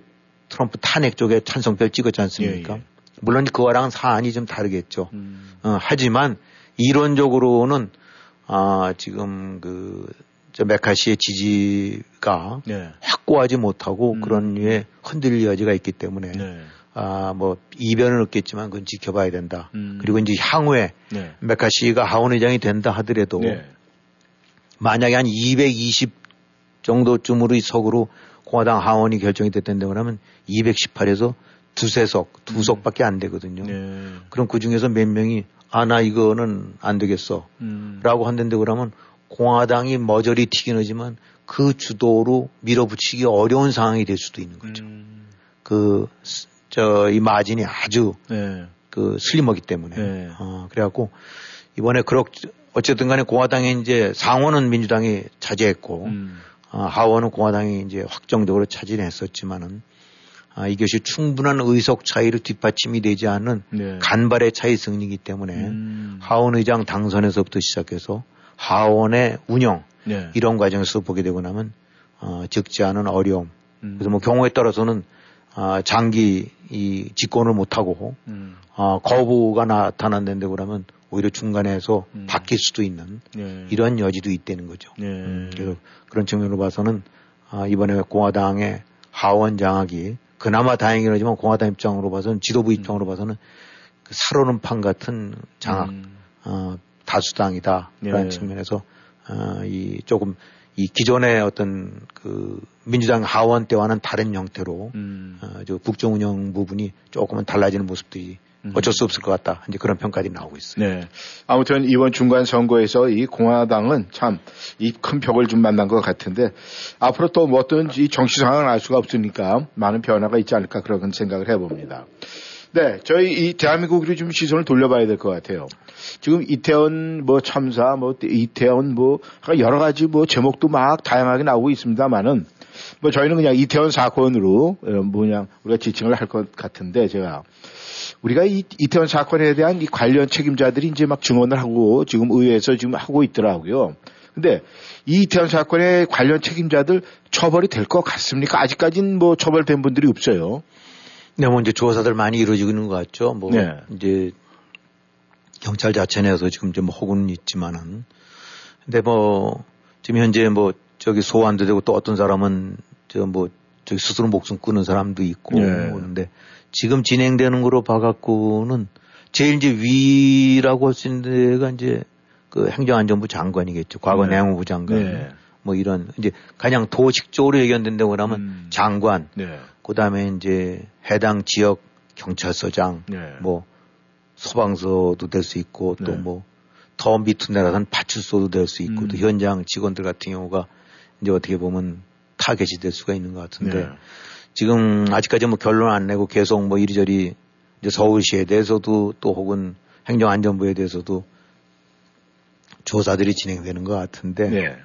Speaker 2: 트럼프 탄핵 쪽에 찬성표를 찍었지 않습니까?
Speaker 1: 예, 예.
Speaker 2: 물론 그거랑은 사안이 좀 다르겠죠.
Speaker 1: 음.
Speaker 2: 어, 하지만 이론적으로는 아, 지금 그, 저 메카시의 지지가
Speaker 1: 네.
Speaker 2: 확고하지 못하고
Speaker 1: 음.
Speaker 2: 그런 류의 흔들릴 여지가 있기 때문에
Speaker 1: 네.
Speaker 2: 아, 뭐 이변은 없겠지만 그건 지켜봐야 된다.
Speaker 1: 음.
Speaker 2: 그리고 이제 향후에
Speaker 1: 네.
Speaker 2: 메카시가 하원 의장이 된다 하더라도
Speaker 1: 네.
Speaker 2: 만약에 한 220 정도쯤으로 이 석으로 공화당 하원이 결정이 됐던데 그러면 218에서 두세 석, 두 석밖에 안 되거든요.
Speaker 1: 네.
Speaker 2: 그럼 그 중에서 몇 명이 아, 나 이거는 안 되겠어.
Speaker 1: 음.
Speaker 2: 라고 한다는데 그러면 공화당이 머저리 튀긴 하지만 그 주도로 밀어붙이기 어려운 상황이 될 수도 있는 거죠.
Speaker 1: 음.
Speaker 2: 그, 스- 저, 이 마진이 아주
Speaker 1: 네.
Speaker 2: 그 슬림하기 때문에.
Speaker 1: 네.
Speaker 2: 어, 그래갖고 이번에 그렇, 어쨌든 간에 공화당이 이제 상원은 민주당이 차지했고
Speaker 1: 음.
Speaker 2: 어, 하원은 공화당이 이제 확정적으로 차지했었지만은 아, 이것이 충분한 의석 차이로 뒷받침이 되지 않는
Speaker 1: 네.
Speaker 2: 간발의 차이 승리이기 때문에
Speaker 1: 음.
Speaker 2: 하원 의장 당선에서부터 시작해서 하원의 운영
Speaker 1: 네.
Speaker 2: 이런 과정에서 보게 되고 나면 어, 적지 않은 어려움.
Speaker 1: 음.
Speaker 2: 그래서 뭐 경우에 따라서는 아, 장기 이 집권을 못하고
Speaker 1: 음.
Speaker 2: 어, 거부가 나타난다는데 그러면 오히려 중간에서
Speaker 1: 음.
Speaker 2: 바뀔 수도 있는
Speaker 1: 네.
Speaker 2: 이런 여지도 있다는 거죠.
Speaker 1: 네.
Speaker 2: 음, 그래서 그런 측면으로 봐서는 아, 이번에 공화당의 하원 장악이 그나마 다행이긴 하지만 공화당 입장으로 봐서는 지도부 입장으로 봐서는 그 살오는 판 같은 장악
Speaker 1: 음.
Speaker 2: 어, 다수당이다라는
Speaker 1: 네.
Speaker 2: 측면에서 어, 이 조금 이 기존의 어떤 그 민주당 하원 때와는 다른 형태로
Speaker 1: 음.
Speaker 2: 어, 저 국정 운영 부분이 조금은 달라지는 모습들이
Speaker 1: 음.
Speaker 2: 어쩔 수 없을 것 같다. 이제 그런 평가들이 나오고 있어요.
Speaker 1: 네. 아무튼 이번 중간 선거에서 이 공화당은 참 이 큰 벽을 좀 만난 것 같은데 앞으로 또뭐 어떤 이 정치 상황을 알 수가 없으니까 많은 변화가 있지 않을까 그런 생각을 해봅니다. 네, 저희 이 대한민국으로 좀 시선을 돌려봐야 될 것 같아요. 지금 이태원 뭐 참사, 뭐 이태원 뭐 여러 가지 뭐 제목도 막 다양하게 나오고 있습니다만은 뭐 저희는 그냥 이태원 사건으로 어, 뭐냐 우리가 지칭을 할 것 같은데 제가 우리가 이 이태원 사건에 대한 이 관련 책임자들이 이제 막 증언을 하고 지금 의회에서 지금 하고 있더라고요. 근데 이 이태원 사건의 관련 책임자들 처벌이 될 것 같습니까? 아직까지는 뭐 처벌된 분들이 없어요.
Speaker 2: 네, 뭐 이제 조사들 많이 이루어지고 있는 것 같죠. 뭐
Speaker 1: 네.
Speaker 2: 이제 경찰 자체 내에서 지금 좀 혹은 있지만은 근데 뭐 지금 현재 뭐 저기 소환도 되고 또 어떤 사람은 저 뭐 저기 스스로 목숨 끊는 사람도 있고
Speaker 1: 네.
Speaker 2: 그런데 지금 진행되는 거로 봐갖고는 제일 이제 위라고 할 수 있는 데가 이제 그 행정안전부 장관이겠죠. 과거
Speaker 1: 네.
Speaker 2: 내무부 장관.
Speaker 1: 네.
Speaker 2: 뭐 이런 이제 가장 도식적으로 예견된다고 하면
Speaker 1: 음.
Speaker 2: 장관,
Speaker 1: 네.
Speaker 2: 그다음에 이제 해당 지역 경찰서장,
Speaker 1: 네.
Speaker 2: 뭐 소방서도 될 수 있고
Speaker 1: 네.
Speaker 2: 또뭐 더 밑으로 내려가선 파출소도 될 수 있고
Speaker 1: 음.
Speaker 2: 또 현장 직원들 같은 경우가 이제 어떻게 보면 타겟이 될 수가 있는 것 같은데
Speaker 1: 네.
Speaker 2: 지금 아직까지 뭐 결론 안 내고 계속 뭐 이리저리 이제 서울시에 대해서도 또 혹은 행정안전부에 대해서도 조사들이 진행되는 것 같은데
Speaker 1: 네.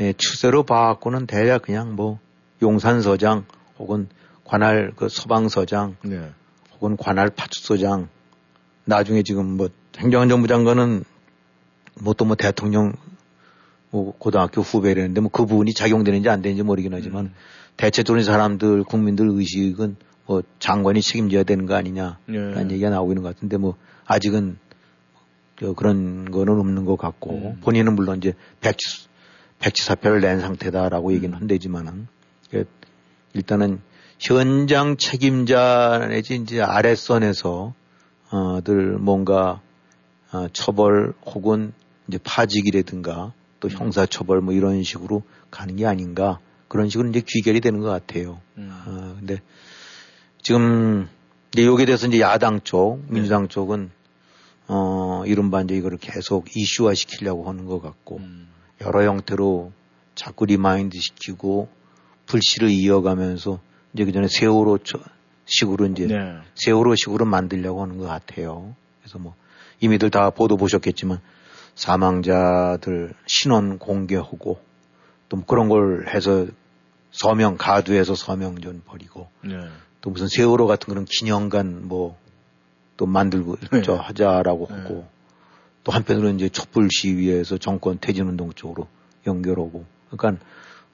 Speaker 2: 예, 추세로 봐갖고는 대략 그냥 뭐 용산서장 혹은 관할 그 소방서장
Speaker 1: 네.
Speaker 2: 혹은 관할 파출소장 나중에 지금 뭐 행정안전부 장관은 뭐또뭐 대통령 뭐 고등학교 후배라는데 뭐 그 부분이 작용되는지 안 되는지 모르긴 하지만
Speaker 1: 음.
Speaker 2: 대체적으로 이 사람들 국민들 의식은 뭐 장관이 책임져야 되는 거 아니냐라는
Speaker 1: 네.
Speaker 2: 얘기가 나오고 있는 것 같은데 뭐 아직은 저 그런 거는 없는 것 같고
Speaker 1: 음.
Speaker 2: 본인은 물론 이제 백지 백지 사표를 낸 상태다라고 얘기는
Speaker 1: 음.
Speaker 2: 한대지만은 그 일단은 현장 책임자 내지 이제 아랫선에서 어들 뭔가 어, 처벌 혹은 이제 파직이라든가 또
Speaker 1: 음.
Speaker 2: 형사 처벌 뭐 이런 식으로 가는 게 아닌가 그런 식으로 이제 귀결이 되는 것 같아요.
Speaker 1: 음.
Speaker 2: 어, 근데 지금 이제 여기에 대해서 이제 야당 쪽,
Speaker 1: 네.
Speaker 2: 민주당 쪽은 어, 이른바 이제 이거를 계속 이슈화 시키려고 하는 것 같고
Speaker 1: 음.
Speaker 2: 여러 형태로 자꾸 remind 시키고 불씨를 이어가면서 이제 그 전에 세월호 저- 식으로 이제
Speaker 1: 네.
Speaker 2: 세월호 식으로 만들려고 하는 것 같아요. 그래서 뭐 이미들 다 보도 보셨겠지만 사망자들 신원 공개하고 또 뭐 그런 걸 해서 서명 가두해서 서명전 벌이고
Speaker 1: 네.
Speaker 2: 또 무슨 세월호 같은 그런 기념관 뭐 또 만들고
Speaker 1: 네.
Speaker 2: 저 하자라고
Speaker 1: 네.
Speaker 2: 하고 또 한편으로 이제 촛불 시위에서 정권 퇴진 운동 쪽으로 연결하고 그러니까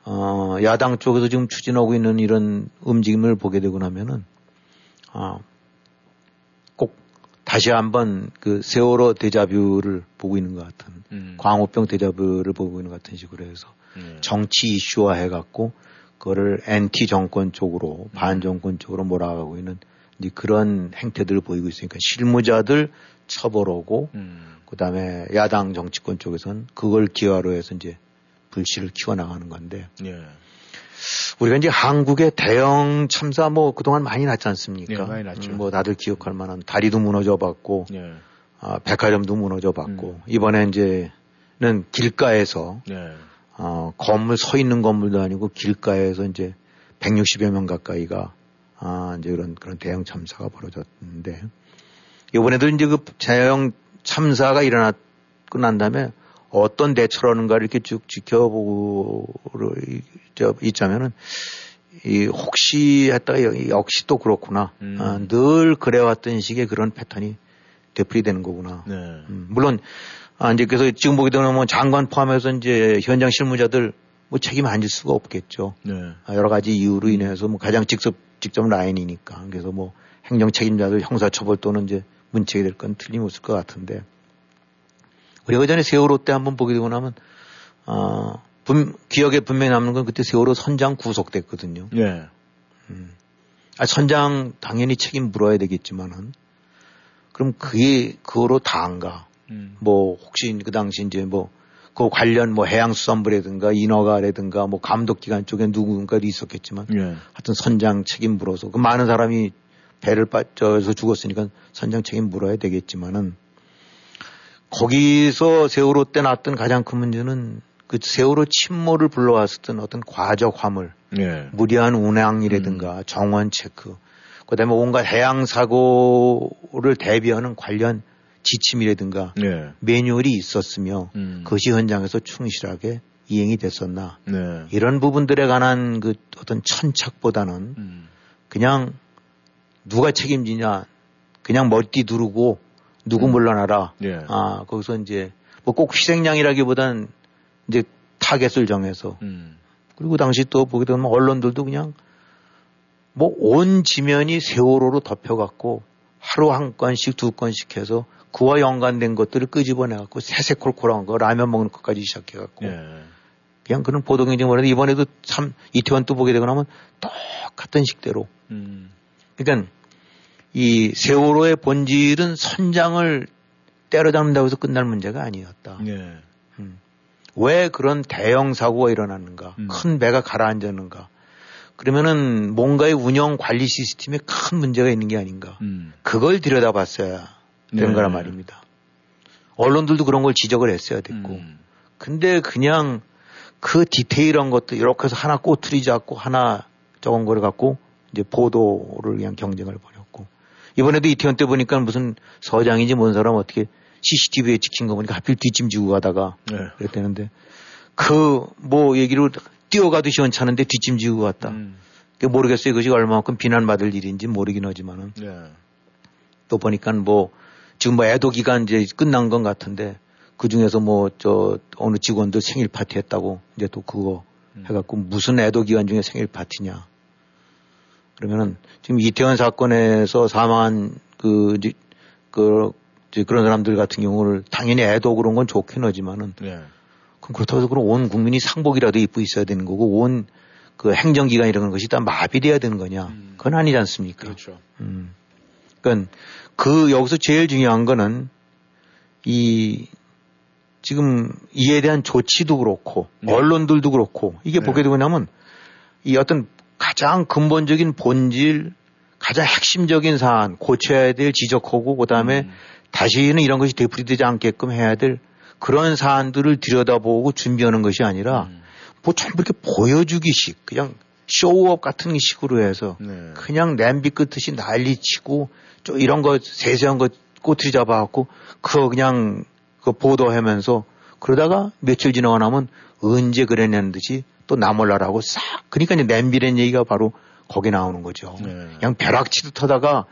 Speaker 2: 어 야당 쪽에서 지금 추진하고 있는 이런 움직임을 보게 되고 나면은 아, 꼭 다시 한번 그 세월호 대자뷰를 보고 있는 것 같은
Speaker 1: 음.
Speaker 2: 광우병 대자뷰를 보고 있는 것 같은 식으로 해서
Speaker 1: 네.
Speaker 2: 정치 이슈화 해갖고 그거를 엔티 정권 쪽으로 반 정권 쪽으로 몰아가고 있는 이제 그런 행태들을 보이고 있으니까 실무자들 처벌하고
Speaker 1: 음.
Speaker 2: 그 다음에 야당 정치권 쪽에서는 그걸 기화로 해서 이제 불씨를 키워나가는 건데
Speaker 1: 예.
Speaker 2: 우리가 이제 한국의 대형 참사 뭐 그동안 많이 났지 않습니까?
Speaker 1: 네, 많이 났죠.
Speaker 2: 음, 뭐 다들 기억할 만한 다리도 무너져 봤고
Speaker 1: 예.
Speaker 2: 아, 백화점도 무너져 봤고
Speaker 1: 음.
Speaker 2: 이번에 이제는 길가에서
Speaker 1: 예.
Speaker 2: 어, 건물 서 있는 건물도 아니고 길가에서 이제 160여 명 가까이가 아, 이제 그런 그런 대형 참사가 벌어졌는데 이번에도 이제 그 대형 참사가 일어났고 난 다음에 어떤 대처를 하는가 이렇게 쭉 지켜보고 저 있자면은 이 혹시 했다가 역시 또 그렇구나. 음. 아, 늘 그래왔던 식의 그런 패턴이 되풀이되는 거구나. 네. 음, 물론 아, 이제 그래서 지금 보게 되면 뭐 장관 포함해서 이제 현장 실무자들 뭐 책임 안 질 수가 없겠죠. 네. 아, 여러 가지 이유로 인해서 뭐 가장 직접 직접 라인이니까 그래서 뭐 행정 책임자들 형사처벌 또는 이제 문책이 될 건 틀림없을 것 같은데 우리가 그 전에 세월호 때 한번 보게 되고 나면 어, 분, 기억에 분명히 남는 건 그때 세월호 선장 구속됐거든요. 예. 음. 아, 선장 당연히 책임 물어야 되겠지만은 그럼 그게 그거로 다한가? 음. 뭐 혹시 그 당시 이제 뭐 그 관련 뭐 해양수산부라든가 인허가라든가 뭐 감독기관 쪽에 누군가 있었겠지만 예. 하여튼 선장 책임 물어서 그 많은 사람이 배를 빠져서 죽었으니까 선장 책임 물어야 되겠지만은 거기서 세월호 때 났던 가장 큰 문제는 그 세월호 침몰을 불러왔었던 어떤 과적 화물, 예. 무리한 운항이라든가 음. 정원 체크, 그다음에 온갖 해양 사고를 대비하는 관련 지침이라든가 예. 매뉴얼이 있었으며 음. 그것이 현장에서 충실하게 이행이 됐었나 네. 이런 부분들에 관한 그 어떤 천착보다는 음. 그냥 누가 책임지냐 그냥 머리띠 두르고 누구 음. 물러나라. 예. 아 거기서 이제 뭐 꼭 희생양이라기보단 이제 타겟을 정해서 음. 그리고 당시 또 보게 되면 언론들도 그냥 뭐 온 지면이 세월호로 덮여갖고 하루 한 건씩 두 건씩 해서 그와 연관된 것들을 끄집어내갖고 새새콜콜한 거 라면 먹는 것까지 시작해갖고 예. 그냥 그런 보도경쟁 을하는데 이번에도 참 이태원 또 보게 되고 나면 똑같은 식대로 음. 그러니까 이 세월호의 본질은 선장을 때려잡는다고 해서 끝날 문제가 아니었다. 네. 음. 왜 그런 대형 사고가 일어났는가? 음. 큰 배가 가라앉았는가? 그러면은 뭔가의 운영 관리 시스템에 큰 문제가 있는 게 아닌가? 음. 그걸 들여다봤어야 되는 네. 거란 말입니다. 언론들도 그런 걸 지적을 했어야 됐고. 음. 근데 그냥 그 디테일한 것도 이렇게 해서 하나 꼬투리 잡고 하나 적은 거를 갖고 이제 보도를 그냥 경쟁을 벌여. 이번에도 이태원 때 보니까 무슨 서장인지 뭔 사람 어떻게 CCTV에 찍힌 거 보니까 하필 뒷짐지고 가다가 네. 그랬다는데 그 뭐 얘기를 뛰어가도 시원찮은데 뒷짐지고 갔다. 음. 모르겠어요. 그것이 얼마만큼 비난받을 일인지 모르긴 하지만은 네. 또 보니까 뭐 지금 뭐 애도 기간 이제 끝난 건 같은데 그 중에서 뭐 저 어느 직원도 생일 파티 했다고 이제 또 그거 음. 해갖고 무슨 애도 기간 중에 생일 파티냐. 그러면은 지금 이태원 사건에서 사망한 그, 그, 그런 사람들 같은 경우를 당연히 애도 그런 건 좋긴 하지만은 네. 그럼 그렇다고 해서 그럼 온 국민이 상복이라도 입고 있어야 되는 거고 온 그 행정기관 이런 것이 다 마비돼야 되는 거냐. 음. 그건 아니지 않습니까?
Speaker 1: 그렇죠.
Speaker 2: 음. 그러니까 그 여기서 제일 중요한 거는 이 지금 이에 대한 조치도 그렇고 네. 언론들도 그렇고 이게 네. 보게 되고 나면 이 어떤 가장 근본적인 본질, 가장 핵심적인 사안, 고쳐야 될 지적하고 그 다음에 음. 다시는 이런 것이 되풀이되지 않게끔 해야 될 그런 사안들을 들여다보고 준비하는 것이 아니라 음. 뭐 전부 이렇게 보여주기식 그냥 쇼업 같은 식으로 해서 네. 그냥 냄비 끝듯이 난리치고 좀 이런 거 세세한 거 꼬투리 잡아갖고 그거 그냥 그 보도하면서 그러다가 며칠 지나고 나면 언제 그랬냐는 듯이 또 나몰라라고 싹 그러니까 이제 냄비란 얘기가 바로 거기 나오는 거죠. 네. 그냥 벼락치듯 하다가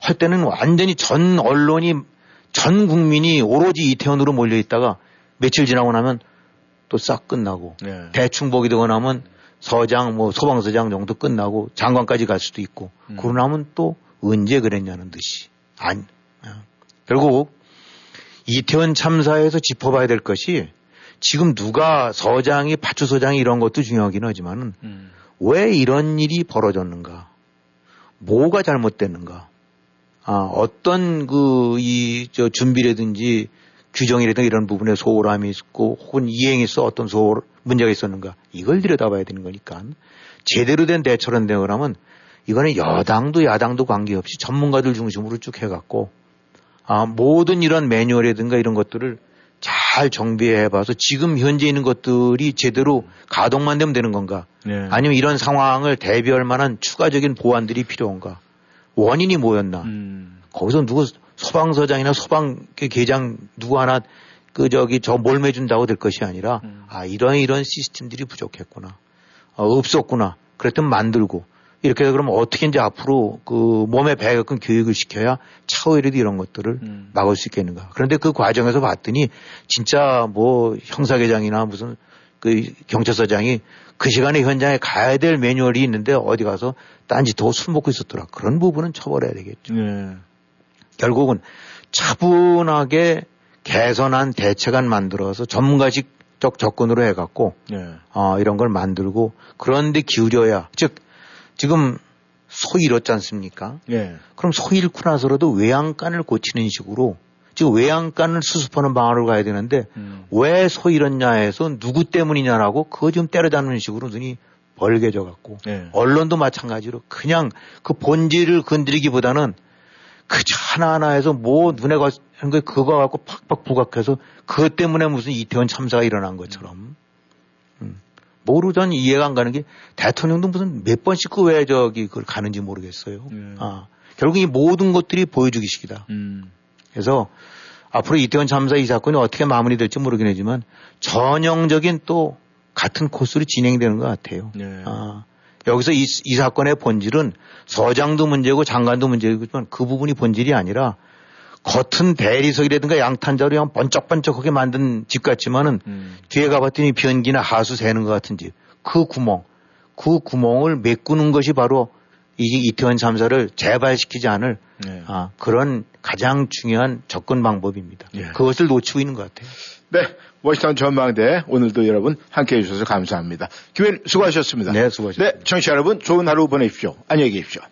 Speaker 2: 할 때는 완전히 전 언론이 전 국민이 오로지 이태원으로 몰려 있다가 며칠 지나고 나면 또 싹 끝나고 네. 대충 보기 되고 나면 서장 뭐 소방서장 정도 끝나고 장관까지 갈 수도 있고 음. 그러고 나면 또 언제 그랬냐는 듯이 아니 결국 이태원 참사에서 짚어봐야 될 것이 지금 누가 서장이 파출소장이 이런 것도 중요하긴 하지만은 음. 왜 이런 일이 벌어졌는가? 뭐가 잘못됐는가? 아, 어떤 그, 이, 저, 준비라든지 규정이라든가 이런 부분에 소홀함이 있고 혹은 이행에서 어떤 소홀, 문제가 있었는가? 이걸 들여다봐야 되는 거니까 제대로 된 대처를 되거라면 이거는 여당도 야당도 관계없이 전문가들 중심으로 쭉 해갖고 아, 모든 이런 매뉴얼이라든가 이런 것들을 잘 정비해 봐서 지금 현재 있는 것들이 제대로 가동만 되면 되는 건가? 네. 아니면 이런 상황을 대비할 만한 추가적인 보완들이 필요한가? 원인이 뭐였나? 음. 거기서 누구 소방서장이나 소방 계장 누구 하나 그 저기 저 몰매준다고 될 것이 아니라 아 이런 이런 시스템들이 부족했구나 어, 없었구나 그랬더니 만들고 이렇게 해서 그러면 어떻게 이제 앞으로 그 몸에 배게끔 교육을 시켜야 차후에라도 이런 것들을 막을 수 있겠는가. 그런데 그 과정에서 봤더니 진짜 뭐 형사계장이나 무슨 그 경찰서장이 그 시간에 현장에 가야 될 매뉴얼이 있는데 어디 가서 딴짓하고 술 먹고 있었더라. 그런 부분은 처벌해야 되겠죠.
Speaker 1: 네.
Speaker 2: 결국은 차분하게 개선한 대책안 만들어서 전문가식 적 접근으로 해갖고
Speaker 1: 네.
Speaker 2: 어, 이런 걸 만들고 그런데 기울여야 즉 지금 소 잃었지 않습니까?
Speaker 1: 예.
Speaker 2: 그럼 소 잃고 나서라도 외양간을 고치는 식으로 지금 외양간을 수습하는 방안으로 가야 되는데 왜소 잃었냐 해서 누구 때문이냐라고 그거 지금 때려잡는 식으로 눈이 벌게져 갖고
Speaker 1: 네.
Speaker 2: 언론도 마찬가지로 그냥 그 본질을 건드리기보다는 그 하나하나에서 뭐 눈에 가는 거 그거 갖고 팍팍 부각해서 그것 때문에 무슨 이태원 참사가 일어난 것처럼 전 이해가 안 가는 게 대통령도 무슨 몇 번씩 그 왜 저기 그걸 가는지 모르겠어요. 아, 결국 이 모든 것들이 보여주기식이다.
Speaker 1: 음.
Speaker 2: 그래서 앞으로 이태원 참사 이 사건이 어떻게 마무리될지 모르긴 하지만 전형적인 또 같은 코스로 진행되는 것 같아요.
Speaker 1: 네.
Speaker 2: 아, 여기서 이, 이 사건의 본질은 서장도 문제고 장관도 문제이지만 그 부분이 본질이 아니라 겉은 대리석이라든가 양탄자로 그냥 번쩍번쩍하게 만든 집 같지만은 뒤에 가봤더니 변기나 하수 새는 것 같은 집. 그 구멍, 그 구멍을 메꾸는 것이 바로 이게 이태원 참사를 재발시키지 않을
Speaker 1: 네.
Speaker 2: 아, 그런 가장 중요한 접근 방법입니다.
Speaker 1: 예.
Speaker 2: 그것을 놓치고 있는 것 같아요.
Speaker 1: 네. 워싱턴 전망대 오늘도 여러분 함께 해주셔서 감사합니다. 기회님 수고하셨습니다.
Speaker 2: 네, 수고하셨습니다.
Speaker 1: 네, 청취자 여러분 좋은 하루 보내십시오. 안녕히 계십시오.